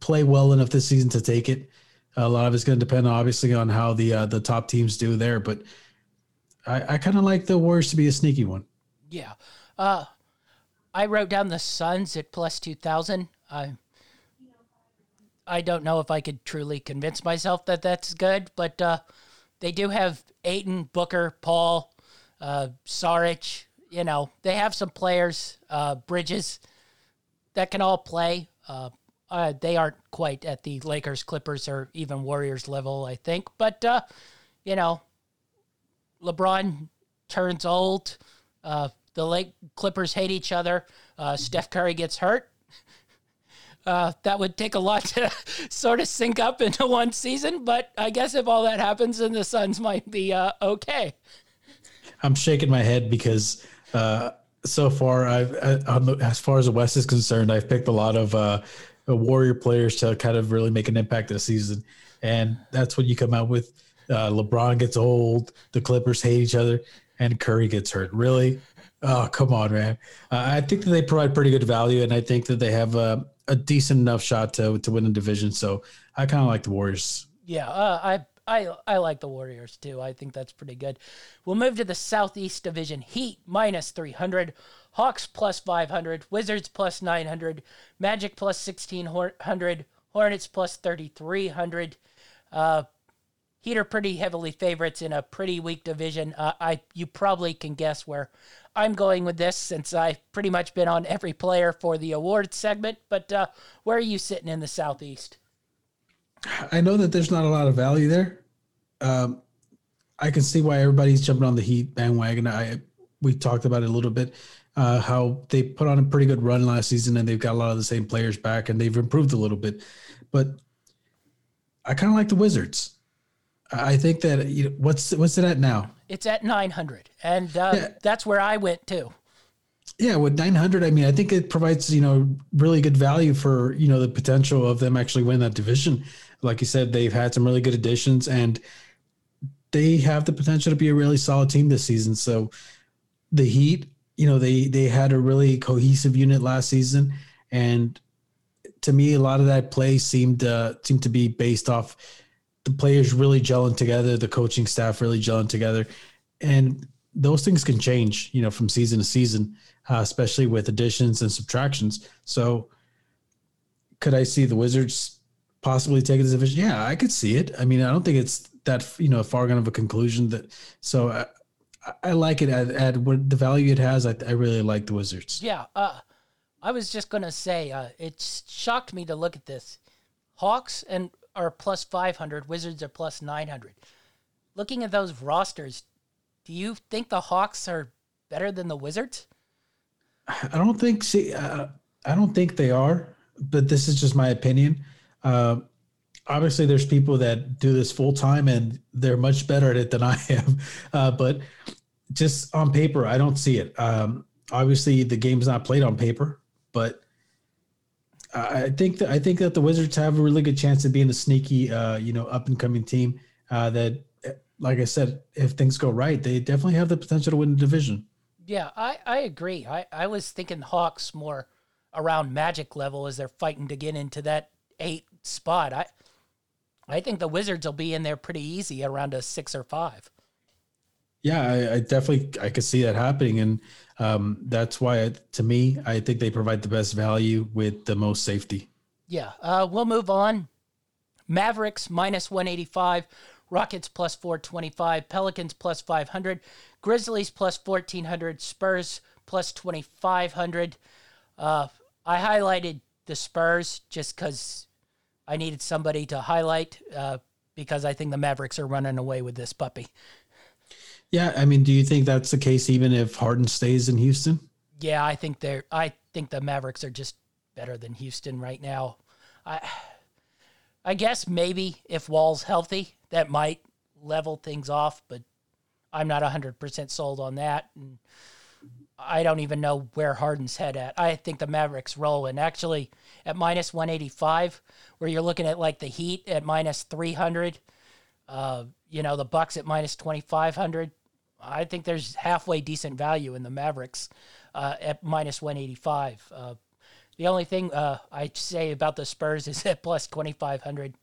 play well enough this season to take it. A lot of it's going to depend, obviously, on how the uh, the top teams do there. But I, I kind of like the Warriors to be a sneaky one. Yeah. Uh, I wrote down the Suns at plus 2,000. I, I don't know if I could truly convince myself that that's good, but uh, they do have Ayton, Booker, Paul, Uh, Saric, you know, they have some players, uh, Bridges, that can all play. Uh, uh, they aren't quite at the Lakers, Clippers, or even Warriors level, I think. But, uh, you know, LeBron turns old. Uh, the Lake Clippers hate each other. Uh, Steph Curry gets hurt. Uh, that would take a lot to sort of sync up into one season, but I guess if all that happens, then the Suns might be uh, okay. I'm shaking my head because uh, so far, I've the, as far as the West is concerned, I've picked a lot of uh, Warrior players to kind of really make an impact this season, and that's what you come out with. Uh, LeBron gets old, the Clippers hate each other, and Curry gets hurt. Really? Oh, come on, man. Uh, I think that they provide pretty good value, and I think that they have a, a decent enough shot to to win the division. So I kind of like the Warriors. Yeah, uh, I I I like the Warriors too. I think that's pretty good. We'll move to the Southeast Division. Heat minus 300, Hawks plus 500, Wizards plus 900, Magic plus 1600, Hornets plus 3300. Uh, Heat are pretty heavily favorites in a pretty weak division. Uh, I you probably can guess where I'm going with this since I've pretty much been on every player for the awards segment. But uh, where are you sitting in the Southeast? I know that there's not a lot of value there. Um, I can see why everybody's jumping on the Heat bandwagon. I we talked about it a little bit. Uh, how they put on a pretty good run last season and they've got a lot of the same players back and they've improved a little bit. But I kind of like the Wizards. I think that you know, what's what's it at now? It's at 900, and uh, Yeah. that's where I went too. Yeah, with 900, I mean, I think it provides you know really good value for you know the potential of them actually winning that division. Like you said, they've had some really good additions, and they have the potential to be a really solid team this season. So the Heat, you know, they they had a really cohesive unit last season, and to me, a lot of that play seemed uh, seemed to be based off the players really gelling together, the coaching staff really gelling together, and those things can change, you know, from season to season, uh, especially with additions and subtractions. So, could I see the Wizards possibly taking this division? Yeah, I could see it. I mean, I don't think it's that you know far gone of a conclusion. That so I, I like it at, at what the value it has. I, I really like the Wizards. Yeah, uh, I was just gonna say uh, it shocked me to look at this. Hawks and are plus 500, Wizards are plus 900. Looking at those rosters, do you think the Hawks are better than the Wizards? I don't think see uh, I don't think they are, but this is just my opinion. Uh, obviously, there's people that do this full time and they're much better at it than I am. Uh, but just on paper, I don't see it. Um, obviously, the game's not played on paper, but I think that I think that the Wizards have a really good chance of being a sneaky, uh, you know, up and coming team. Uh, that, like I said, if things go right, they definitely have the potential to win the division. Yeah, I, I agree. I, I was thinking Hawks more around magic level as they're fighting to get into that eight spot. I I think the Wizards will be in there pretty easy around a six or five. Yeah, I, I definitely I could see that happening, and um, that's why, to me, I think they provide the best value with the most safety. Yeah, uh, we'll move on. Mavericks minus 185, Rockets plus 425, Pelicans plus 500, Grizzlies plus 1400, Spurs plus 2500. Uh, I highlighted the Spurs just because I needed somebody to highlight uh, because I think the Mavericks are running away with this puppy. Yeah, I mean, do you think that's the case even if Harden stays in Houston? Yeah, I think they're. I think the Mavericks are just better than Houston right now. I, I guess maybe if Wall's healthy, that might level things off, but I'm not hundred percent sold on that. And I don't even know where Harden's head at. I think the Mavericks roll, and actually at minus 185, where you're looking at like the Heat at minus 300, uh, you know, the Bucks at minus 2500. I think there's halfway decent value in the Mavericks uh, at minus 185. Uh, the only thing uh, I say about the Spurs is at plus 2500.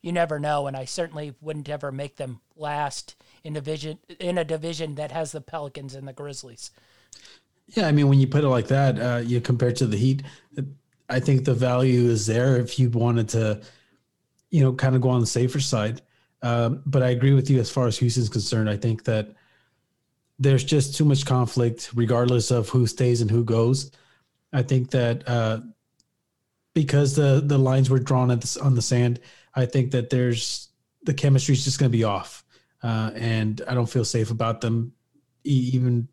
You never know, and I certainly wouldn't ever make them last in division in a division that has the Pelicans and the Grizzlies. Yeah, I mean, when you put it like that, uh, you compare to the Heat. I think the value is there if you wanted to, you know, kind of go on the safer side. Um, but I agree with you as far as Houston's concerned. I think that there's just too much conflict, regardless of who stays and who goes. I think that uh, because the the lines were drawn the, on the sand, I think that there's the chemistry is just going to be off, uh, and I don't feel safe about them, even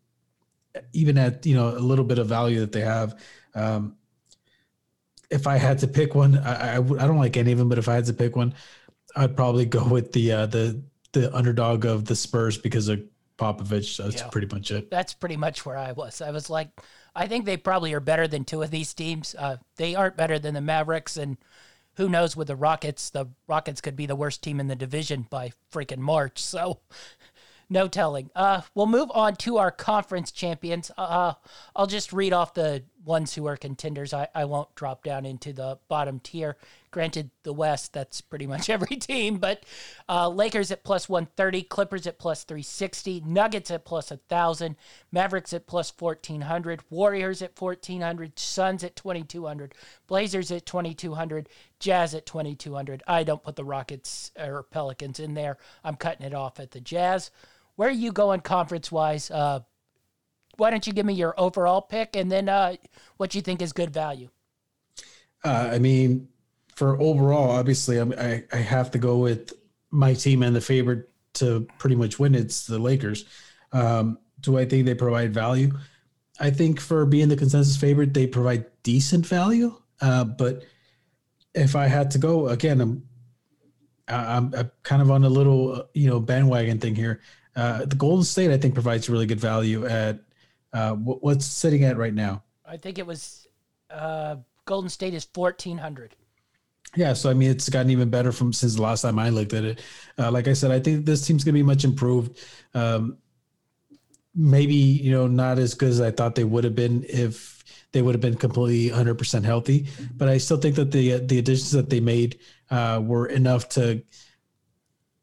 even at you know a little bit of value that they have. Um, if I had to pick one, I, I don't like any of them, but if I had to pick one, I'd probably go with the uh, the the underdog of the Spurs because of Popovich. That's Yeah. pretty much it. That's pretty much where I was. I was like, I think they probably are better than two of these teams. Uh, they aren't better than the Mavericks, and who knows with the Rockets? The Rockets could be the worst team in the division by freaking March. So, no telling. Uh, we'll move on to our conference champions. Uh, I'll just read off the ones who are contenders. I, I won't drop down into the bottom tier. Granted, the West, that's pretty much every team, but uh, Lakers at plus 130, Clippers at plus 360, Nuggets at plus 1,000, Mavericks at plus 1,400, Warriors at 1,400, Suns at 2,200, Blazers at 2,200, Jazz at 2,200. I don't put the Rockets or Pelicans in there. I'm cutting it off at the Jazz. Where are you going conference wise? Uh, why don't you give me your overall pick and then uh, what you think is good value? Uh, I mean, for overall, obviously, I'm, I I have to go with my team and the favorite to pretty much win. It's the Lakers. Um, do I think they provide value? I think for being the consensus favorite, they provide decent value. Uh, but if I had to go again, I'm I'm, I'm kind of on a little uh, you know bandwagon thing here. Uh, the Golden State, I think, provides really good value at uh, what, what's sitting at right now. I think it was uh, Golden State is 1,400. Yeah, so I mean, it's gotten even better from since the last time I looked at it. Uh, like I said, I think this team's gonna be much improved. Um, maybe you know not as good as I thought they would have been if they would have been completely 100 percent healthy. But I still think that the the additions that they made uh, were enough to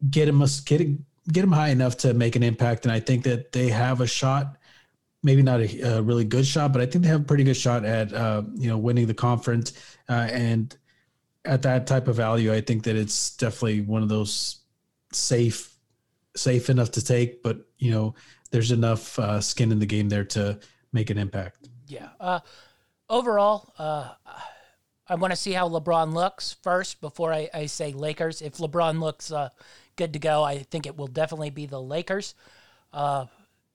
get them get get them high enough to make an impact. And I think that they have a shot. Maybe not a, a really good shot, but I think they have a pretty good shot at uh, you know winning the conference uh, and at that type of value, I think that it's definitely one of those safe, safe enough to take, but you know, there's enough uh, skin in the game there to make an impact. Yeah. Uh, overall, uh, I want to see how LeBron looks first before I, I say Lakers. If LeBron looks uh, good to go, I think it will definitely be the Lakers.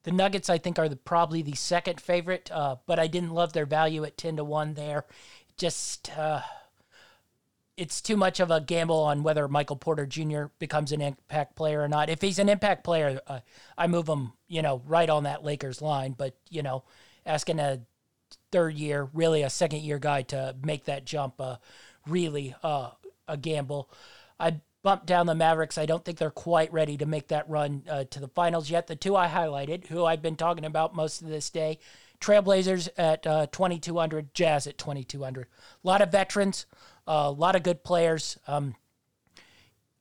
The Nuggets, I think, are the, probably the second favorite, uh, but I didn't love their value at 10 to 1 there. Just. Uh, it's too much of a gamble on whether Michael Porter Jr. becomes an impact player or not. If he's an impact player, uh, I move him, you know, right on that Lakers line. But you know, asking a third year, really a second year guy to make that jump, uh, really uh, a gamble. I bumped down the Mavericks. I don't think they're quite ready to make that run uh, to the finals yet. The two I highlighted, who I've been talking about most of this day, Trailblazers at uh, 2200, Jazz at 2200. A lot of veterans, a lot of good players. Um,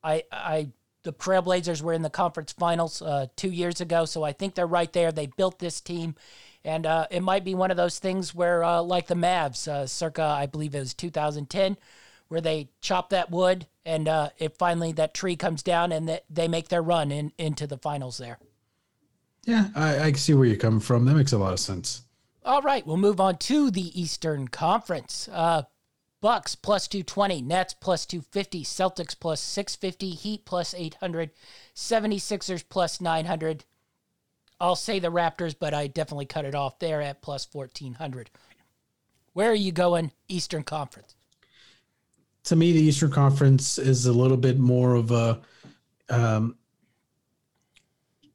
I, I, the Trailblazers were in the conference finals uh, two years ago, so I think they're right there. They built this team, and uh, it might be one of those things where, uh, like the Mavs, uh, circa I believe it was 2010, where they chop that wood and uh, it finally that tree comes down and they make their run in, into the finals there. Yeah, I, I see where you're coming from. That makes a lot of sense. All right, we'll move on to the Eastern Conference. Uh, Bucks plus 220, Nets plus 250, Celtics plus 650, Heat plus 800, 76ers plus 900. I'll say the Raptors, but I definitely cut it off there at plus 1400. Where are you going, Eastern Conference? To me, the Eastern Conference is a little bit more of a, um,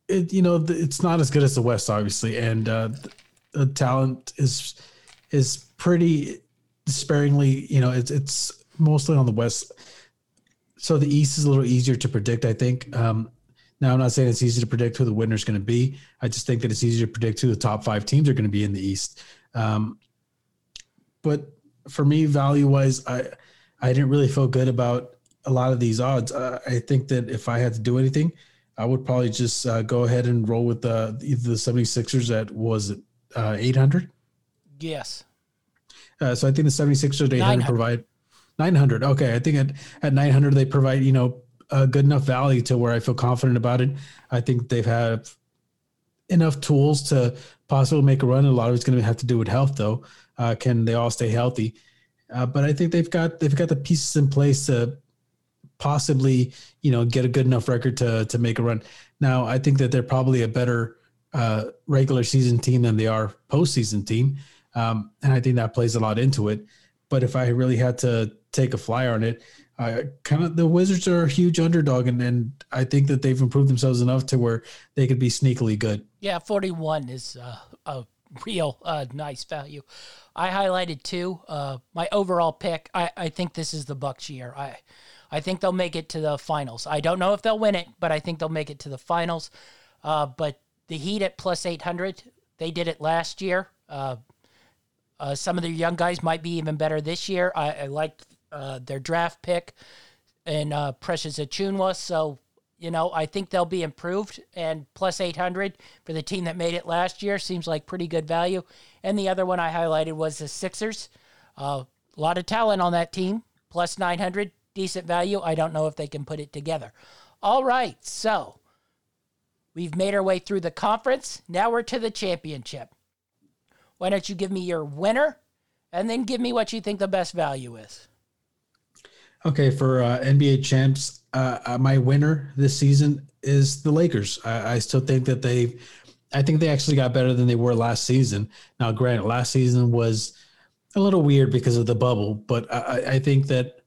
it, you know, it's not as good as the West, obviously, and uh, the, talent is is pretty sparingly. You know, it's it's mostly on the West. So the East is a little easier to predict, I think. Um, now, I'm not saying it's easy to predict who the winner is going to be. I just think that it's easier to predict who the top five teams are going to be in the East. Um, but for me, value wise, I I didn't really feel good about a lot of these odds. Uh, I think that if I had to do anything, I would probably just uh, go ahead and roll with the either the 76ers at was it uh, 800. Yes. Uh, so I think the 76ers at 800 900. provide 900. Okay, I think at at 900 they provide you know a good enough value to where I feel confident about it. I think they've had enough tools to possibly make a run. A lot of it's going to have to do with health, though. Uh, can they all stay healthy? Uh, but I think they've got they've got the pieces in place to possibly you know get a good enough record to to make a run. Now I think that they're probably a better uh, regular season team than they are postseason team, um, and I think that plays a lot into it. But if I really had to take a flyer on it, uh, kind of the Wizards are a huge underdog, and, and I think that they've improved themselves enough to where they could be sneakily good. Yeah, 41 is uh, a real uh, nice value. I highlighted two. Uh, my overall pick, I, I think this is the Bucks year. I I think they'll make it to the finals. I don't know if they'll win it, but I think they'll make it to the finals. Uh, but the Heat at plus 800, they did it last year. Uh, uh, some of their young guys might be even better this year. I, I uh, their draft pick and uh, Precious Achiuwa. So, you know, I think they'll be improved. And plus 800 for the team that made it last year seems like pretty good value. And the other one I highlighted was the Sixers. Uh, a lot of talent on that team. Plus 900, decent value. I don't know if they can put it together. All right, so we've made our way through the conference. Now we're to the championship. Why don't you give me your winner and then give me what you think the best value is? Okay, for uh, NBA champs, uh, uh, my winner this season is the Lakers. I, I still think that they, I think they actually got better than they were last season. Now, granted, last season was a little weird because of the bubble, but I, I think that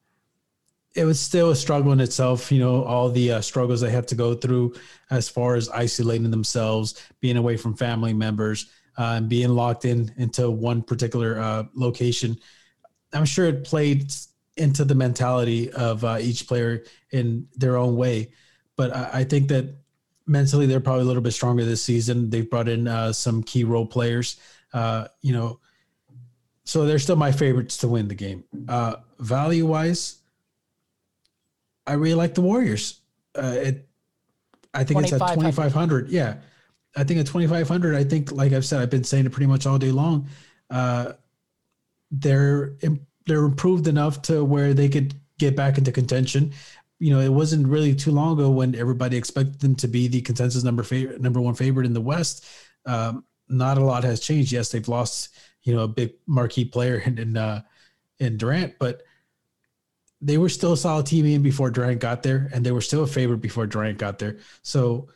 it was still a struggle in itself. You know, all the uh, struggles they had to go through as far as isolating themselves, being away from family members, uh, and being locked in into one particular uh, location. I'm sure it played into the mentality of uh, each player in their own way. But I, I, think that mentally they're probably a little bit stronger this season. They've brought in uh, some key role players, uh, you know, so they're still my favorites to win the game. Uh, value wise, I really like the Warriors. Uh, it, I think it's at 2,500. Yeah. I think at 2,500, I think, like I've said, I've been saying it pretty much all day long. Uh, they're they're improved enough to where they could get back into contention. You know, it wasn't really too long ago when everybody expected them to be the consensus number favorite, number one favorite in the West. Um, not a lot has changed. Yes, they've lost, you know, a big marquee player in in, uh, in Durant, but they were still a solid team in before Durant got there, and they were still a favorite before Durant got there. So,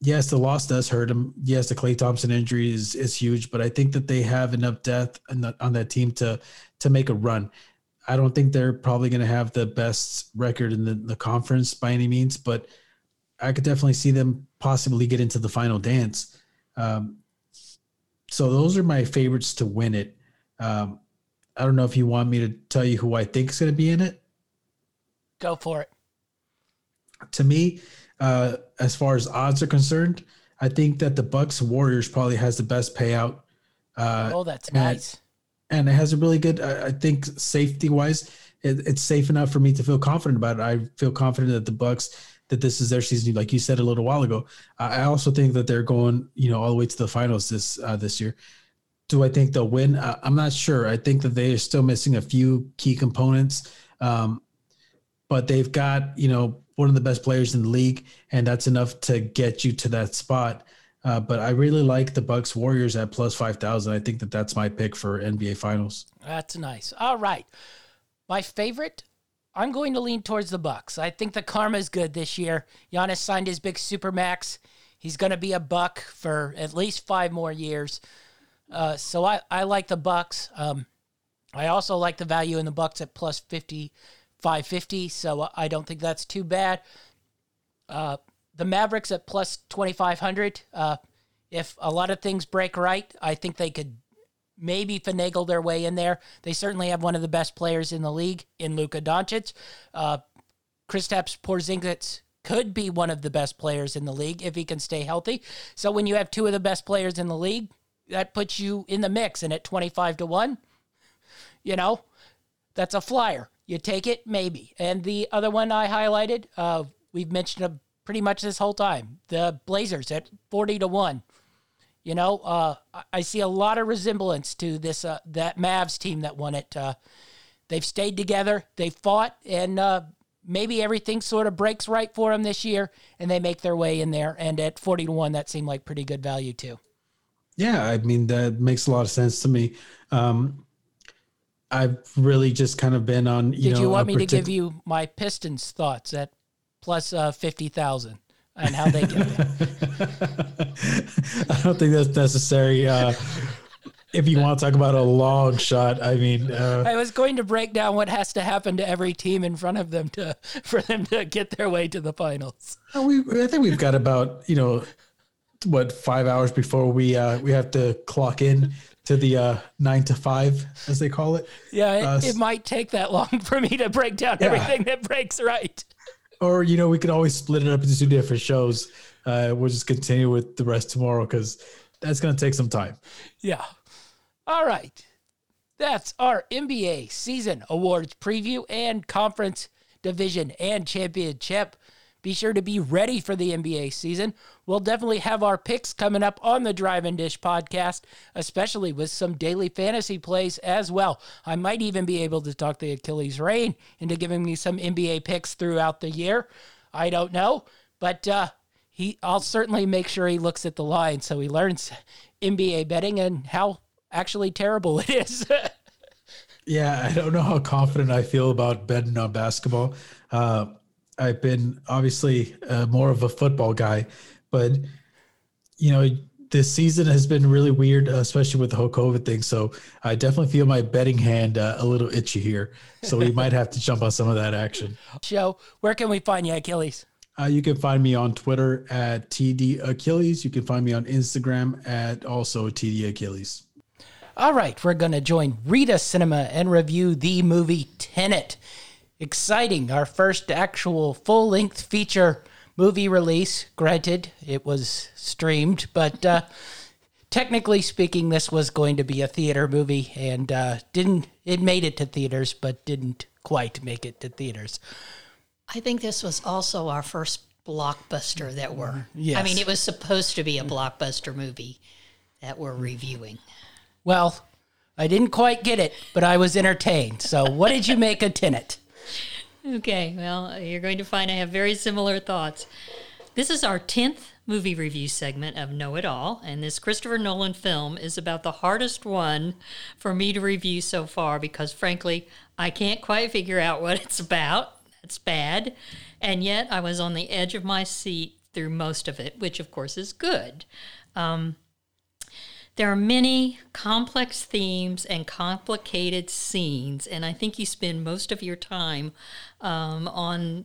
yes, the loss does hurt them. Yes, the Klay Thompson injury is is huge, but I think that they have enough depth on that team to to make a run. I don't think they're probably going to have the best record in the, the conference by any means, but I could definitely see them possibly get into the final dance. Um, so those are my favorites to win it. Um, I don't know if you want me to tell you who I think is going to be in it. Go for it. To me, uh, as far as odds are concerned, I think that the Bucks Warriors probably has the best payout. Uh, oh, that's nice and it has a really good. I think safety wise, it, it's safe enough for me to feel confident about it. I feel confident that the Bucks that this is their season, like you said a little while ago. I also think that they're going, you know, all the way to the finals this uh, this year. Do I think they'll win? Uh, I'm not sure. I think that they are still missing a few key components, um, but they've got you know one of the best players in the league, and that's enough to get you to that spot. Uh, but I really like the Bucks Warriors at plus five thousand. I think that that's my pick for NBA Finals. That's nice. All right, my favorite. I'm going to lean towards the Bucks. I think the karma is good this year. Giannis signed his big super max. He's going to be a buck for at least five more years. Uh, so I, I like the Bucks. Um, I also like the value in the Bucks at plus 50, 550. So I don't think that's too bad. Uh, the Mavericks at plus 2,500. Uh, if a lot of things break right, I think they could maybe finagle their way in there. They certainly have one of the best players in the league in Luka Doncic. Uh, Kristaps Porzingis could be one of the best players in the league if he can stay healthy. So when you have two of the best players in the league, that puts you in the mix. And at 25 to 1, you know, that's a flyer. You take it, maybe. And the other one I highlighted, uh, we've mentioned a pretty much this whole time. The Blazers at 40 to 1. You know, uh, I see a lot of resemblance to this uh, that Mavs team that won it. Uh, they've stayed together, they fought, and uh, maybe everything sort of breaks right for them this year and they make their way in there. And at 40 to 1, that seemed like pretty good value too. Yeah, I mean that makes a lot of sense to me. Um, I've really just kind of been on. You Did know, you want me to give you my Pistons thoughts at plus uh, 50,000 and how they get there? I don't think that's necessary. Uh, if you want to talk about a long shot, I mean, uh, I was going to break down what has to happen to every team in front of them to for them to get their way to the finals. we I think we've got about you know what five hours before we uh, we have to clock in to the uh, nine to five as they call it. Yeah, it, Uh, it might take that long for me to break down Yeah. everything that breaks right. Or you know we could always split it up into two different shows. Uh, we'll just continue with the rest tomorrow because that's going to take some time. Yeah. All right. That's our NBA season awards preview and conference division and championship. Be sure to be ready for the NBA season. We'll definitely have our picks coming up on the Drive and Dish podcast, especially with some daily fantasy plays as well. I might even be able to talk the Achilles Rain into giving me some NBA picks throughout the year. I don't know, but uh, he I'll certainly make sure he looks at the line so he learns NBA betting and how actually terrible it is. Yeah, I don't know how confident I feel about betting on basketball. Uh, I've been obviously uh, more of a football guy, but you know, this season has been really weird, especially with the whole COVID thing. So I definitely feel my betting hand uh, a little itchy here. So we might have to jump on some of that action. Show, where can we find you, Achilles? Uh, you can find me on Twitter at TD Achilles. You can find me on Instagram at also TD Achilles. All right, we're going to join Rita Cinema and review the movie Tenet. Exciting, our first actual full length feature movie release. Granted, it was streamed, but uh, technically speaking, this was going to be a theater movie and uh, didn't, it made it to theaters, but didn't quite make it to theaters. I think this was also our first blockbuster that we're. I mean, it was supposed to be a blockbuster movie that we're reviewing. Well, I didn't quite get it, but I was entertained. So, what did you make of Tenet? Okay, well, you're going to find I have very similar thoughts. This is our 10th movie review segment of Know It All, and this Christopher Nolan film is about the hardest one for me to review so far because, frankly, I can't quite figure out what it's about. That's bad. And yet, I was on the edge of my seat through most of it, which, of course, is good. Um, there are many complex themes and complicated scenes, and I think you spend most of your time um, on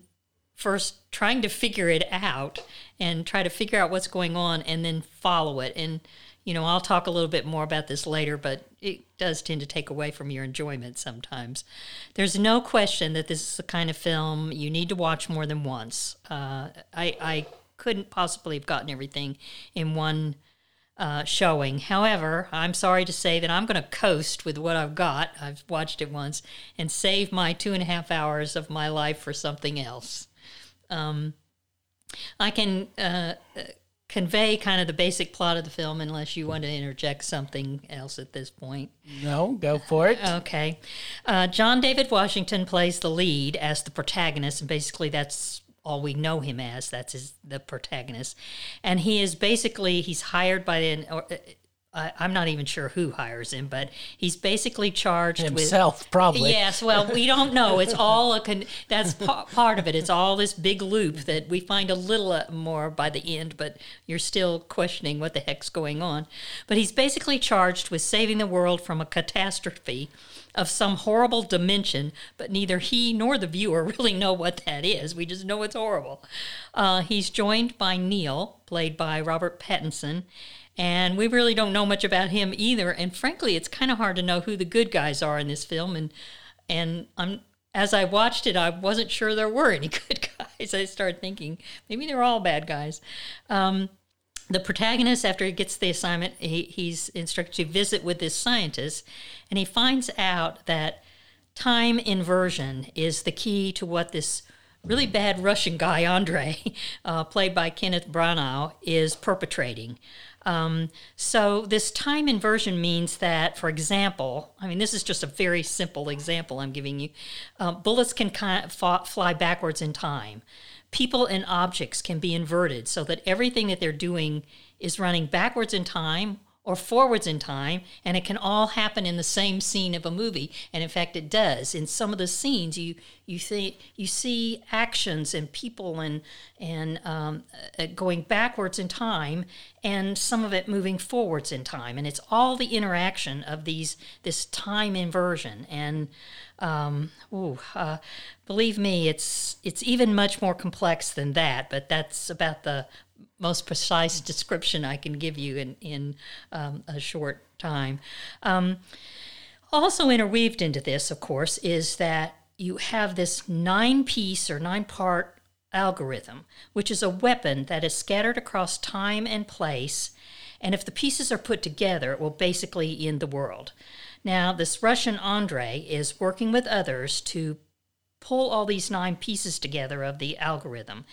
first trying to figure it out and try to figure out what's going on and then follow it. And, you know, I'll talk a little bit more about this later, but it does tend to take away from your enjoyment sometimes. There's no question that this is the kind of film you need to watch more than once. Uh, I, I couldn't possibly have gotten everything in one uh, showing. However, I'm sorry to say that I'm going to coast with what I've got. I've watched it once and save my two and a half hours of my life for something else. Um, I can uh, uh, convey kind of the basic plot of the film unless you want to interject something else at this point. No, go for it. Okay. Uh, John David Washington plays the lead as the protagonist, and basically that's all we know him as. That's his, the protagonist, and he is basically he's hired by an. Or, uh, I, I'm not even sure who hires him, but he's basically charged with Himself, probably. Yes, well, we don't know. It's all a con- that's pa- part of it. It's all this big loop that we find a little uh, more by the end, but you're still questioning what the heck's going on. But he's basically charged with saving the world from a catastrophe of some horrible dimension, but neither he nor the viewer really know what that is. We just know it's horrible. Uh, he's joined by Neil, played by Robert Pattinson, and we really don't know much about him either. And frankly, it's kind of hard to know who the good guys are in this film. And and I'm as I watched it, I wasn't sure there were any good guys. I started thinking maybe they're all bad guys. Um, the protagonist, after he gets the assignment, he, he's instructed to visit with this scientist, and he finds out that time inversion is the key to what this really bad Russian guy, Andre, uh, played by Kenneth Branagh, is perpetrating. Um, so this time inversion means that, for example, I mean, this is just a very simple example I'm giving you. Uh, bullets can kind of fly backwards in time. People and objects can be inverted so that everything that they're doing is running backwards in time or forwards in time, and it can all happen in the same scene of a movie. And in fact, it does. In some of the scenes, you you see you see actions and people and and um, uh, going backwards in time, and some of it moving forwards in time. And it's all the interaction of these this time inversion. And um, ooh, uh, believe me, it's it's even much more complex than that. But that's about the most precise description I can give you in in um, a short time. Um, also interweaved into this, of course, is that you have this nine piece or nine part algorithm, which is a weapon that is scattered across time and place. And if the pieces are put together, it will basically end the world. Now, this Russian Andre is working with others to pull all these nine pieces together of the algorithm.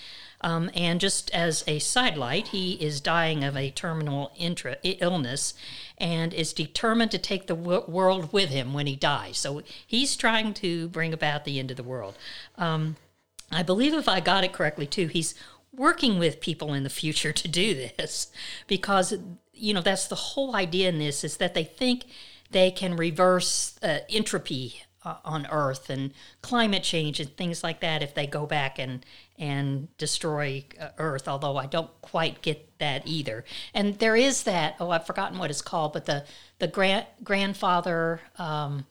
Um, and just as a sidelight, he is dying of a terminal intra- illness and is determined to take the w- world with him when he dies. So he's trying to bring about the end of the world. Um, I believe, if I got it correctly, too, he's working with people in the future to do this because, you know, that's the whole idea in this is that they think they can reverse uh, entropy uh, on Earth and climate change and things like that if they go back and and destroy uh, Earth. Although I don't quite get that either. And there is that. Oh, I've forgotten what it's called, but the the grand grandfather. Um,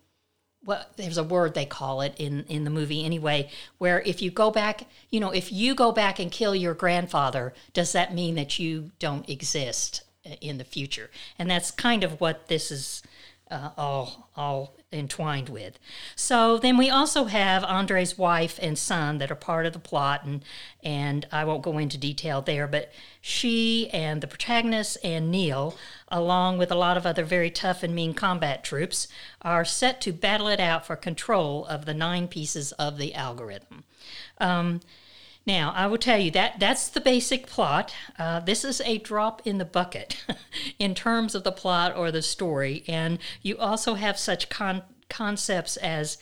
well, there's a word they call it in, in the movie anyway, where if you go back, you know, if you go back and kill your grandfather, does that mean that you don't exist uh, in the future? And that's kind of what this is uh, all all entwined with. So then we also have Andre's wife and son that are part of the plot, and and I won't go into detail there, but she and the protagonist and Neil, along with a lot of other very tough and mean combat troops, are set to battle it out for control of the nine pieces of the algorithm. Um, now, I will tell you that that's the basic plot. Uh, this is a drop in the bucket in terms of the plot or the story, and you also have such con- concepts as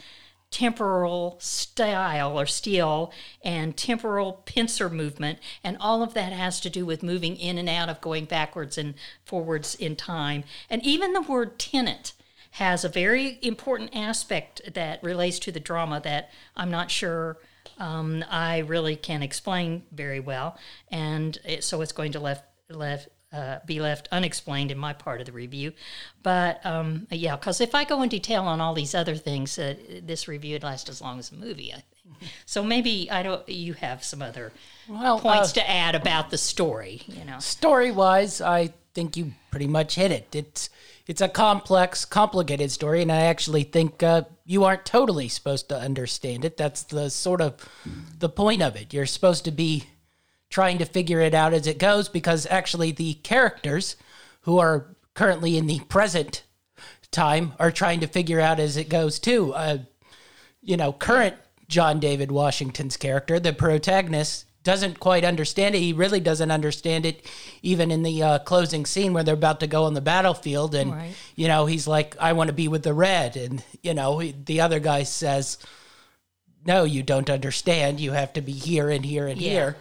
temporal style or steel and temporal pincer movement. And all of that has to do with moving in and out of going backwards and forwards in time. And even the word Tenet has a very important aspect that relates to the drama that i'm not sure um, I really can't explain very well, and it, so it's going to left left uh, be left unexplained in my part of the review. But um, yeah, because if I go in detail on all these other things, uh, this review would last as long as the movie. I think. So maybe I don't. You have some other Well, points uh, to add about the story. You know. Story wise, I think you pretty much hit it. It's it's a complex, complicated story, and I actually think uh, you aren't totally supposed to understand it. That's the sort of the point of it. You're supposed to be trying to figure it out as it goes because actually the characters who are currently in the present time are trying to figure out as it goes too. Uh, you know, current John David Washington's character, the protagonist, doesn't quite understand it. He really doesn't understand it, even in the uh, closing scene where they're about to go on the battlefield, and Right. you know he's like, "I want to be with the red," and you know he, the other guy says, "No, you don't understand. You have to be here and here and Yeah. here,"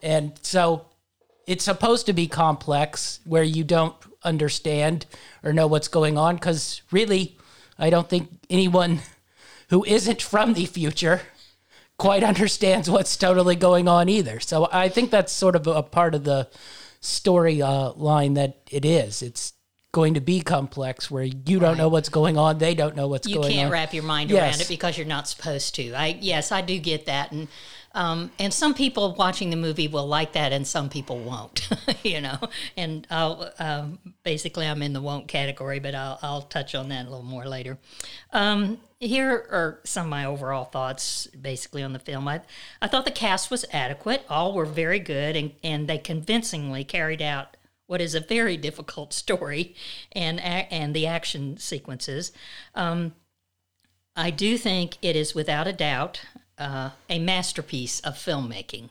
and so it's supposed to be complex where you don't understand or know what's going on because really i don't think anyone who isn't from the future quite understands what's totally going on either. So i think that's sort of a part of the story uh, line that it is. It's going to be complex where you don't know what's going on they don't know what's you going on. You can't wrap your mind around it because you're not supposed to. I yes, I do get that, and um, and some people watching the movie will like that, and some people won't. you know, and I'll um, basically I'm in the won't category, but I'll I'll touch on that a little more later. Um, here are some of my overall thoughts, basically on the film. I I thought the cast was adequate. All were very good, and and they convincingly carried out what is a very difficult story and and the action sequences. Um, I do think it is without a doubt uh, a masterpiece of filmmaking.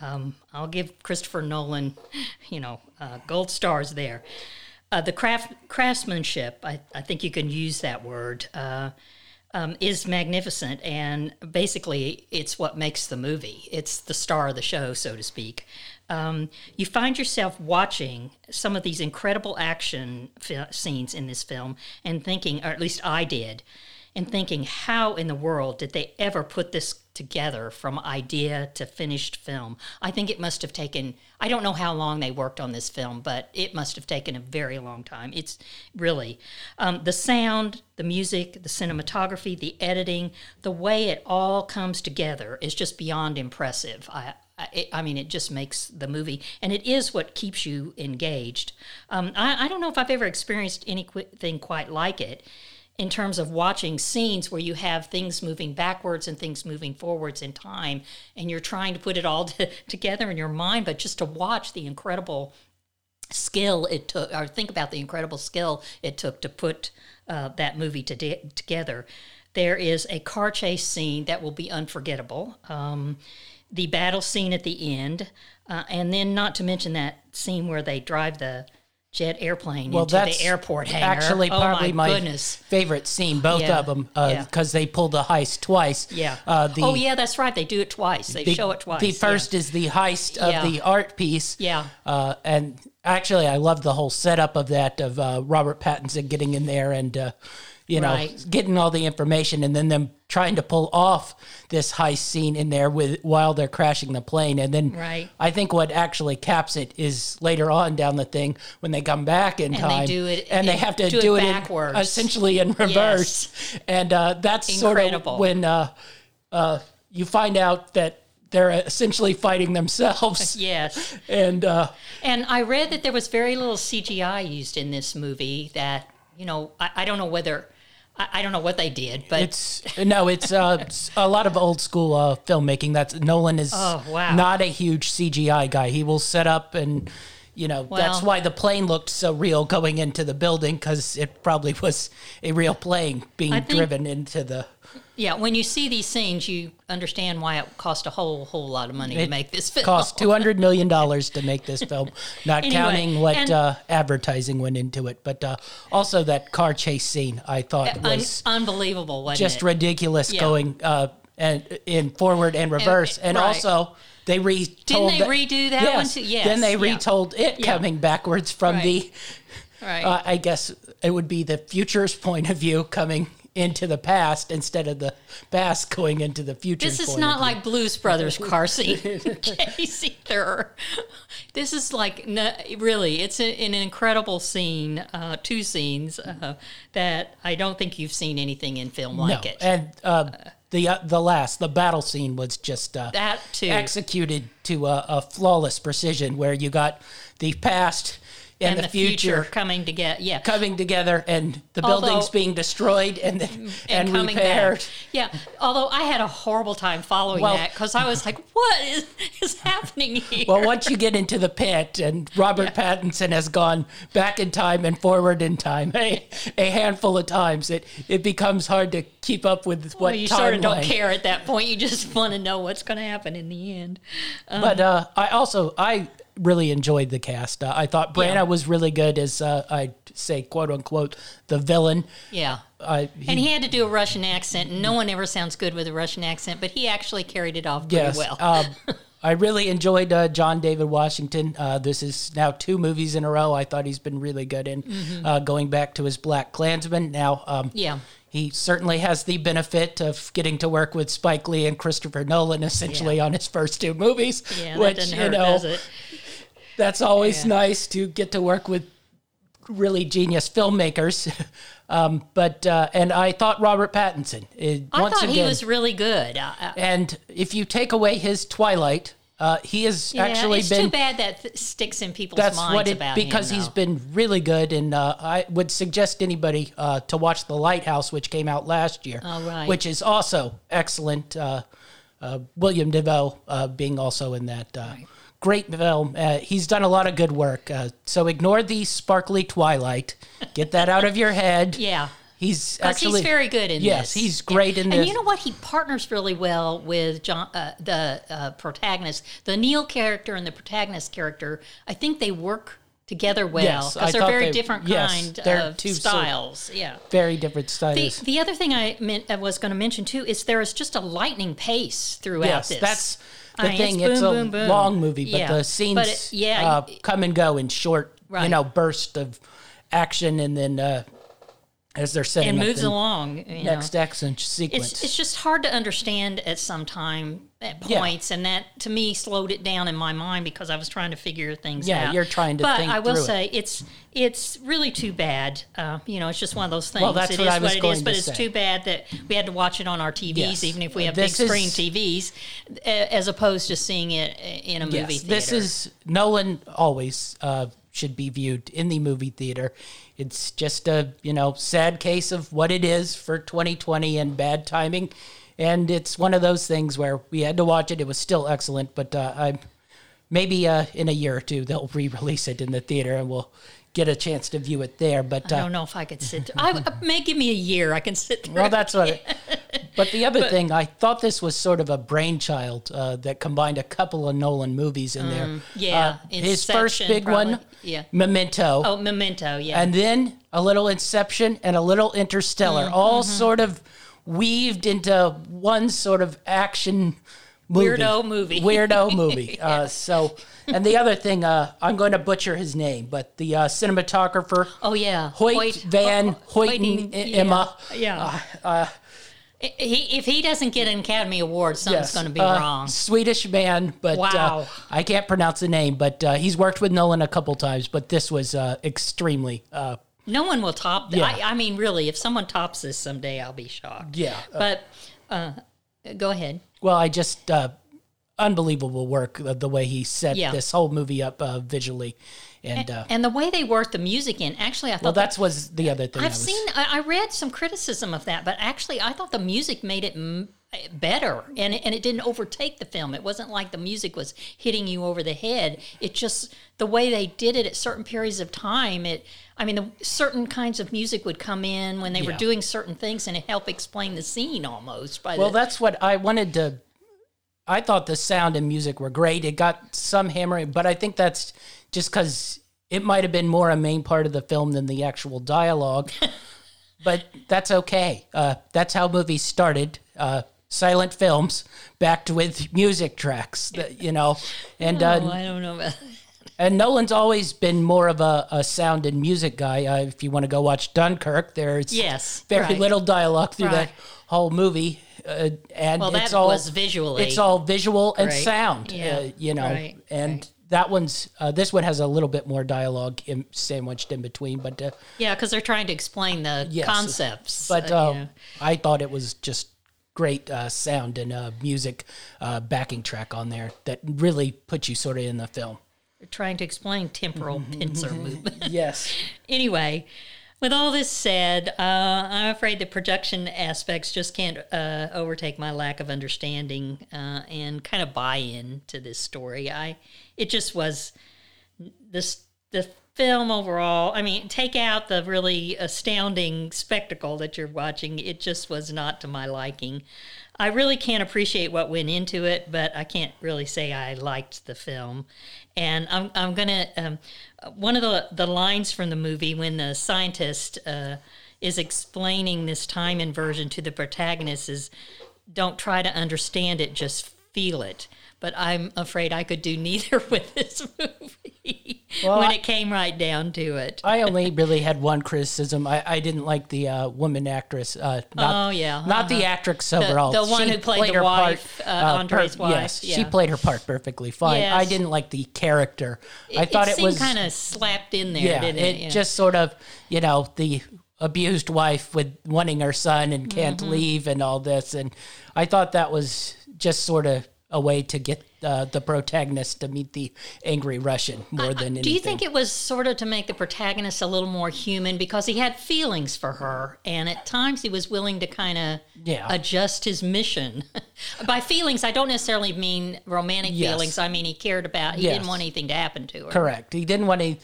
Um, I'll give Christopher Nolan, you know, uh, gold stars there. Uh, the craft craftsmanship, I, I think you can use that word, uh, um, is magnificent, and basically, it's what makes the movie. It's the star of the show, so to speak. Um, you find yourself watching some of these incredible action fi- scenes in this film and thinking, or at least I did, and thinking, how in the world did they ever put this together from idea to finished film? I think it must have taken, I don't know how long they worked on this film, but it must have taken a very long time. It's really um, the sound, the music, the cinematography, the editing, the way it all comes together is just beyond impressive. I, I, I mean, it just makes the movie, and it is what keeps you engaged. Um, I, I don't know if I've ever experienced anything quite like it in terms of watching scenes where you have things moving backwards and things moving forwards in time, and you're trying to put it all to, together in your mind, but just to watch the incredible skill it took, or think about the incredible skill it took to put uh, that movie to together. There is a car chase scene that will be unforgettable. Um, the battle scene at the end, uh, and then not to mention that scene where they drive the jet airplane Well, into that's the airport hangar. actually oh probably my, my, goodness. favorite scene, both Yeah. of them, Yeah. because they pull the heist twice. Yeah. Uh, the, oh yeah, that's right. They do it twice. They the- show it twice. The yeah. first is the heist of Yeah. the art piece. Yeah. Uh, and actually, I love the whole setup of that of uh, Robert Pattinson getting in there and, uh, you know, Right. getting all the information, and then them trying to pull off this heist scene in there with while they're crashing the plane, and then Right. I think what actually caps it is later on down the thing when they come back in they time, do it- and they have to do do, it it, in- backwards. essentially in reverse, and uh, that's Incredible. sort of when uh, uh, you find out that they're essentially fighting themselves. Yes. And uh, And I read that there was very little CGI used in this movie. That you know, I, I don't know whether I, I don't know what they did, but it's no, it's uh, a lot of old school uh, filmmaking. That's Nolan is Oh, wow. not a huge CGI guy. He will set up and. You know, that's why the plane looked so real going into the building because it probably was a real plane being think- driven into the. yeah, when you see these scenes, you understand why it cost a whole whole lot of money to make this film. Cost two hundred million dollars to make this film, not Anyway, counting what and- uh, advertising went into it. But uh, also that car chase scene, I thought Un- was unbelievable, just it? ridiculous Yeah. going uh, and in forward and reverse, and, right. also they retold. they that- redo that one too? Yes, Then they yeah. retold it Yeah. coming backwards from Right. the. right. Uh, I guess it would be the future's point of view coming into the past instead of the past going into the future. This is not like Blues Brothers car scene case. This is like no, really, it's a, an incredible scene, uh, two scenes uh, that I don't think you've seen anything in film like no. it. And uh, the uh, the last the battle scene was just uh, that too, executed to a, a flawless precision, where you got the past and, and the, future, coming together. Yeah, coming together, and the Although- buildings being destroyed and then, and, coming repaired. back. Yeah, although I had a horrible time following Well- that because I was like, "What is is happening here?" Well, once you get into the pit, and Robert Pattinson has gone back in time and forward in time a, a handful of times, it it becomes hard to keep up with what Well, you sort of don't care at that point. You just want to know what's going to happen in the end. But uh, I also I really enjoyed the cast. Uh, I thought Branagh Yeah. was really good as uh, I say quote unquote the villain. Yeah. I, And he had to do a Russian accent, and no one ever sounds good with a Russian accent, but he actually carried it off pretty yes, well. um, I really enjoyed uh, John David Washington. Uh, this is now two movies in a row. I thought he's been really good in uh, going back to his BlacKkKlansman. Now, um, Mm-hmm. Yeah. he certainly has the benefit of getting to work with Spike Lee and Christopher Nolan essentially on his first two movies. yeah, which that doesn't you know? That's always Yeah. nice to get to work with really genius filmmakers. um, but uh, and I thought Robert Pattinson. uh, I thought again, he was really good. Uh, uh, and if you take away his Twilight, uh, he has yeah, actually it's been. too bad that th- sticks in people's That's minds what it about because him, he's been really good, and uh, I would suggest anybody uh, to watch The Lighthouse, which came out last year, Oh, right. which is also excellent. Uh, uh, William Dafoe uh, being also in that uh, great film. Uh, he's done a lot of good work. Uh, so ignore the sparkly Twilight. Get that out of your head. Yeah. He's actually he's very good in yes, this. Yes, he's great in this. and you know what? He partners really well with John, uh, the uh, protagonist, the Neil character and the protagonist character. I think they work together well Yes, because they're very they- different yes, kind of styles. yeah. very different The, styles. the other thing I meant, I was going to mention too is there is just a lightning pace throughout yes, this. that's the I thing. it's boom, a boom, boom. long movie, but Yeah, the scenes but it- yeah, uh, come and go in short, you know, burst of action, and then uh, as they're setting and up moves along. Next know. action sequence. It's it's just hard to understand at some time at Yeah. points, and that to me slowed it down in my mind because I was trying to figure things Yeah, out. Yeah, you're trying to But think I will through it. say it's it's really too bad. Uh, you know, it's just one of those things. Well, that's It what is I was what it going is, but to it's say. too bad that we had to watch it on our TVs, Yes. even if we have This big screen is- TVs, as opposed to seeing it in a movie theater. this is Nolan always uh, should be viewed in the movie theater. It's just a you know sad case of what it is for 2020 and bad timing, and it's one of those things where we had to watch it. It was still excellent, but uh, I maybe uh, in a year or two they'll re-release it in the theater and we'll get a chance to view it there. But I uh, don't know if I could sit. I, uh, may give me a year. I can sit through. well, that's what. It, but the other thing, I thought this was sort of a brainchild uh, that combined a couple of Nolan movies in there. Mm, yeah, Uh, his first big one. Yeah. Memento, Oh, Memento. Yeah. and then a little Inception and a little Interstellar, Mm, all mm-hmm. sort of weaved into one sort of action movie. Weirdo movie. Weirdo movie. uh, so, and the other thing, uh, I'm going to butcher his name, but the uh, cinematographer. oh yeah. Hoyt Van oh, oh, Hoyten yeah, Emma. Yeah. Uh, he, if he doesn't get an Academy Award, something's Yes, going to be uh, wrong. Swedish man, but uh, Wow. I can't pronounce the name. But uh, he's worked with Nolan a couple times, but this was uh, extremely. Uh, No one will top that. Yeah. I, I mean, really, if someone tops this someday, I'll be shocked. yeah. uh, But uh, go ahead. well, I just uh, unbelievable work uh, the way he set Yeah. this whole movie up uh, visually, and uh, And the way they worked the music in, actually, I thought well, that's was the other thing. I've was, seen. I, I read some criticism of that, but actually, I thought the music made it m- better, and it, and it didn't overtake the film. It wasn't like the music was hitting you over the head. It just the way they did it at certain periods of time. It. I mean, the, certain kinds of music would come in when they were doing certain things, and it helped explain the scene almost. By Well, the, that's what I wanted to. I thought the sound and music were great. It got some hammering, but I think that's just because it might have been more a main part of the film than the actual dialogue. but that's okay. Uh, that's how movies started. Uh, silent films backed with music tracks, that, you know, and uh, oh, I don't know about. and Nolan's always been more of a, a sound and music guy. Uh, if you want to go watch Dunkirk, there's Yes, very right. little dialogue through Right. that whole movie, uh, and Well, it's that all was visually. It's all visual and Right. sound, Yeah, uh, you know, right, and. That one's uh, this one has a little bit more dialogue in, sandwiched in between, but uh, Yeah, because they're trying to explain the Yes. concepts. but uh, you. I thought it was just great uh, sound and uh, music uh, backing track on there that really put you sort of in the film. They're trying to explain temporal pincer movement. Yes, anyway, with all this said, uh, I'm afraid the production aspects just can't uh, overtake my lack of understanding uh, and kind of buy-in to this story. I, it just was this the film overall. I mean, take out the really astounding spectacle that you're watching. It just was not to my liking. I really can't appreciate what went into it, but I can't really say I liked the film. And I'm, I'm gonna um, one of the the lines from the movie when the scientist uh, is explaining this time inversion to the protagonist is, "Don't try to understand it, just feel it." But I'm afraid I could do neither with this movie Well, when I- it came right down to it. I only really had one criticism. I, I didn't like the uh, woman actress. Uh, not, Oh, yeah, not the actress overall. the one who played the her wife, uh, Andre's wife, Yes, she played her part perfectly fine. Yes. I didn't like the character. I thought it, seemed was kind of slapped in there, yeah. didn't it it? Yeah. just sort of you know the abused wife with wanting her son and can't Mm-hmm. leave and all this, and I thought that was just sort of a way to get uh, the protagonist to meet the angry Russian more than anything. Do you think it was sort of to make the protagonist a little more human because he had feelings for her, and at times he was willing to kind of Yeah. adjust his mission? By feelings, I don't necessarily mean romantic Yes. feelings. I mean he cared about. He Yes. didn't want anything to happen to her. Correct. He didn't want to,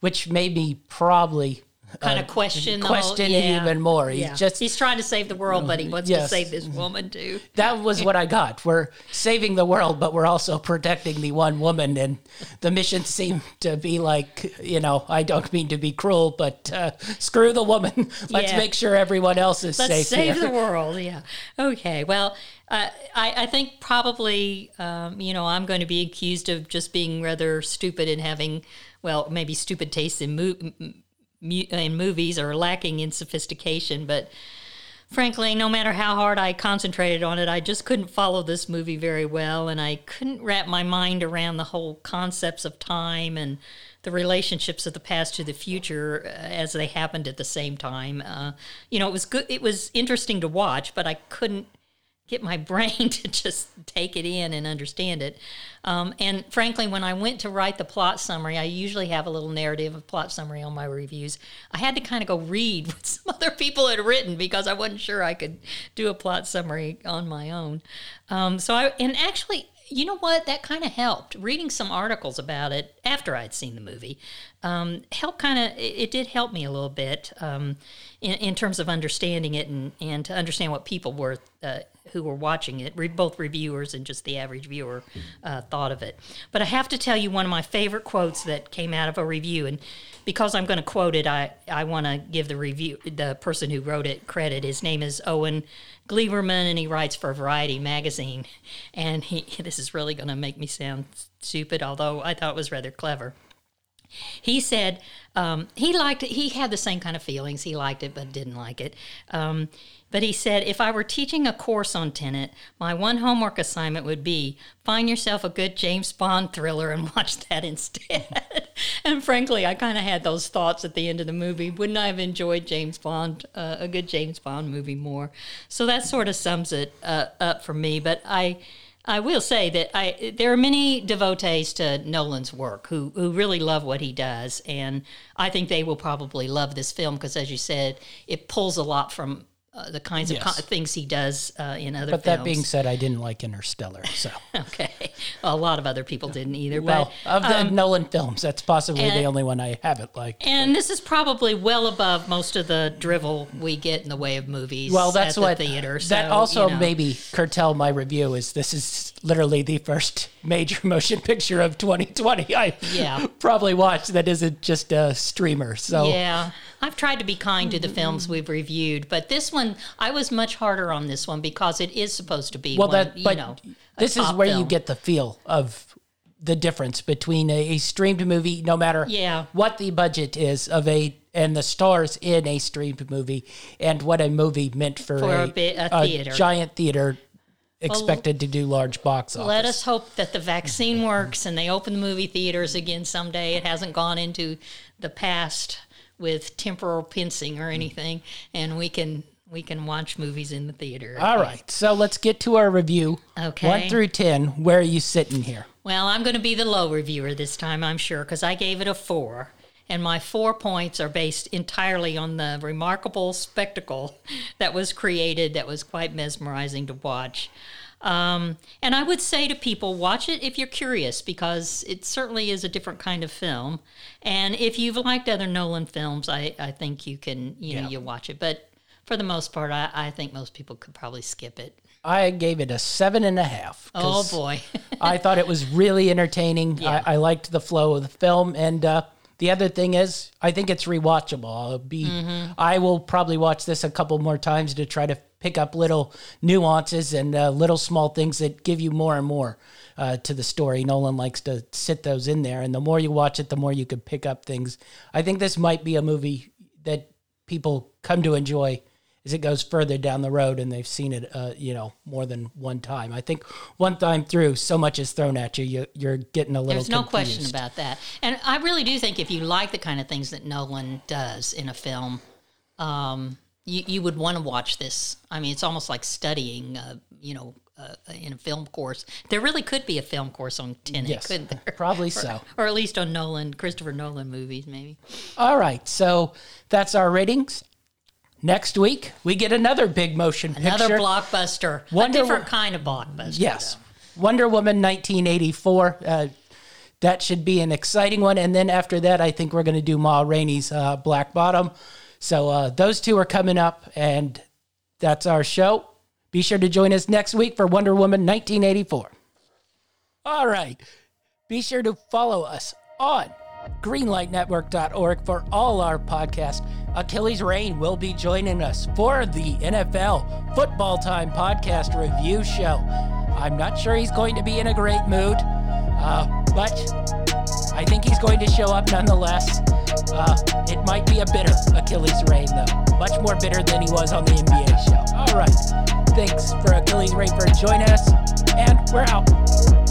which made me probably kind uh, of question the question whole, yeah. even more. He's Yeah. just he's trying to save the world, but he wants to save this woman too. that was what I got. We're saving the world, but we're also protecting the one woman. And the mission seemed to be like, you know, I don't mean to be cruel, but uh, screw the woman. Let's Yeah. make sure everyone else is Let's safe save here. the world. Yeah. Okay. Well, uh, I, I think probably, um, you know, I'm going to be accused of just being rather stupid and having, well, maybe stupid tastes in, mo- in movies are lacking in sophistication. But frankly, no matter how hard I concentrated on it, I just couldn't follow this movie very well. And I couldn't wrap my mind around the whole concepts of time and the relationships of the past to the future uh, as they happened at the same time. Uh, you know, it was good. It was interesting to watch, but I couldn't get my brain to just take it in and understand it. Um, and frankly, when I went to write the plot summary, I usually have a little narrative of plot summary on my reviews. I had to kind of go read what some other people had written because I wasn't sure I could do a plot summary on my own. Um, so I, and actually, you know what? That kind of helped. Reading some articles about it after I'd seen the movie um, helped kind of, it, it did help me a little bit um, in, in terms of understanding it and, and to understand what people were, uh, who were watching it, re- both reviewers and just the average viewer, uh, thought of it. But I have to tell you one of my favorite quotes that came out of a review. And because I'm going to quote it, I, I want to give the review, the person who wrote it credit. His name is Owen Gleiberman, and he writes for Variety magazine. And he, this is really going to make me sound stupid, although I thought it was rather clever. He said um, he liked it. He had the same kind of feelings. He liked it, but didn't like it. Um, but he said, if I were teaching a course on Tenet, my one homework assignment would be find yourself a good James Bond thriller and watch that instead. and frankly, I kind of had those thoughts at the end of the movie. Wouldn't I have enjoyed James Bond, uh, a good James Bond movie more? So that sort of sums it uh, up for me. But I. I will say that I there are many devotees to Nolan's work who who really love what he does, and I think they will probably love this film because, as you said, it pulls a lot from uh, the kinds of co- things he does uh, in other But films. that being said, I didn't like Interstellar. So, okay, well, a lot of other people didn't either. well, but of the Nolan films, that's possibly the only one I haven't liked. and this is probably well above most of the drivel we get in the way of movies. Well, that's at what the theater. that also you know. maybe curtail my review. Is this is literally the first major motion picture of 2020 I Yeah. probably watched that isn't just a streamer. So Yeah, I've tried to be kind to the mm-hmm. films we've reviewed, but this one I was much harder on this one because it is supposed to be well, one, that you but know. this is where you get the feel of the difference between a, a streamed movie, no matter Yeah. what the budget is of a and the stars in a streamed movie, and what a movie meant for, For a, a bi- a theater. giant theater expected to do large box office. Let us hope that the vaccine works and they open the movie theaters again someday. It hasn't gone into the past with temporal pincing or anything, and we can we can watch movies in the theater. All right, so let's get to our review. Okay. One through ten. Where are you sitting here? Well, I'm going to be the low reviewer this time, I'm sure, because I gave it a four. And my four points are based entirely on the remarkable spectacle that was created, that was quite mesmerizing to watch. Um, and I would say to people, watch it if you're curious, because it certainly is a different kind of film. And if you've liked other Nolan films, I, I think you can, you know, you watch it. But for the most part, I, I think most people could probably skip it. I gave it a seven and a half. Oh boy. I thought it was really entertaining. Yeah. I, I liked the flow of the film, and uh, the other thing is, I think it's rewatchable. I'll be, Mm-hmm. I will probably watch this a couple more times to try to pick up little nuances and uh, little small things that give you more and more uh, to the story. Nolan likes to sit those in there, and the more you watch it, the more you can pick up things. I think this might be a movie that people come to enjoy as it goes further down the road and they've seen it, uh, you know, more than one time. I think one time through, so much is thrown at you, you you're getting a little. There's no confused. question about that. And I really do think if you like the kind of things that Nolan does in a film, um, you, you would want to watch this. I mean, it's almost like studying, uh, you know, uh, in a film course. There really could be a film course on Tenet, Yes, couldn't there? probably so. Or at least on Nolan, Christopher Nolan movies, maybe. All right, so that's our ratings. Next week we get another big motion picture. Another picture. blockbuster. Wonder a different Wo- kind of blockbuster. Yes, Wonder Woman 1984. Uh, that should be an exciting one. And then after that, I think we're going to do Ma Rainey's uh, Black Bottom. So uh, those two are coming up, and that's our show. Be sure to join us next week for Wonder Woman 1984. All right. Be sure to follow us on greenlightnetwork.org for all our podcasts. Achilles Rain will be joining us for the NFL Football Time podcast review show. I'm not sure he's going to be in a great mood, uh, but I think he's going to show up nonetheless. Uh, it might be a bitter Achilles Rain, though. Much more bitter than he was on the NBA show. All right. Thanks for Achilles Rain for joining us, and we're out.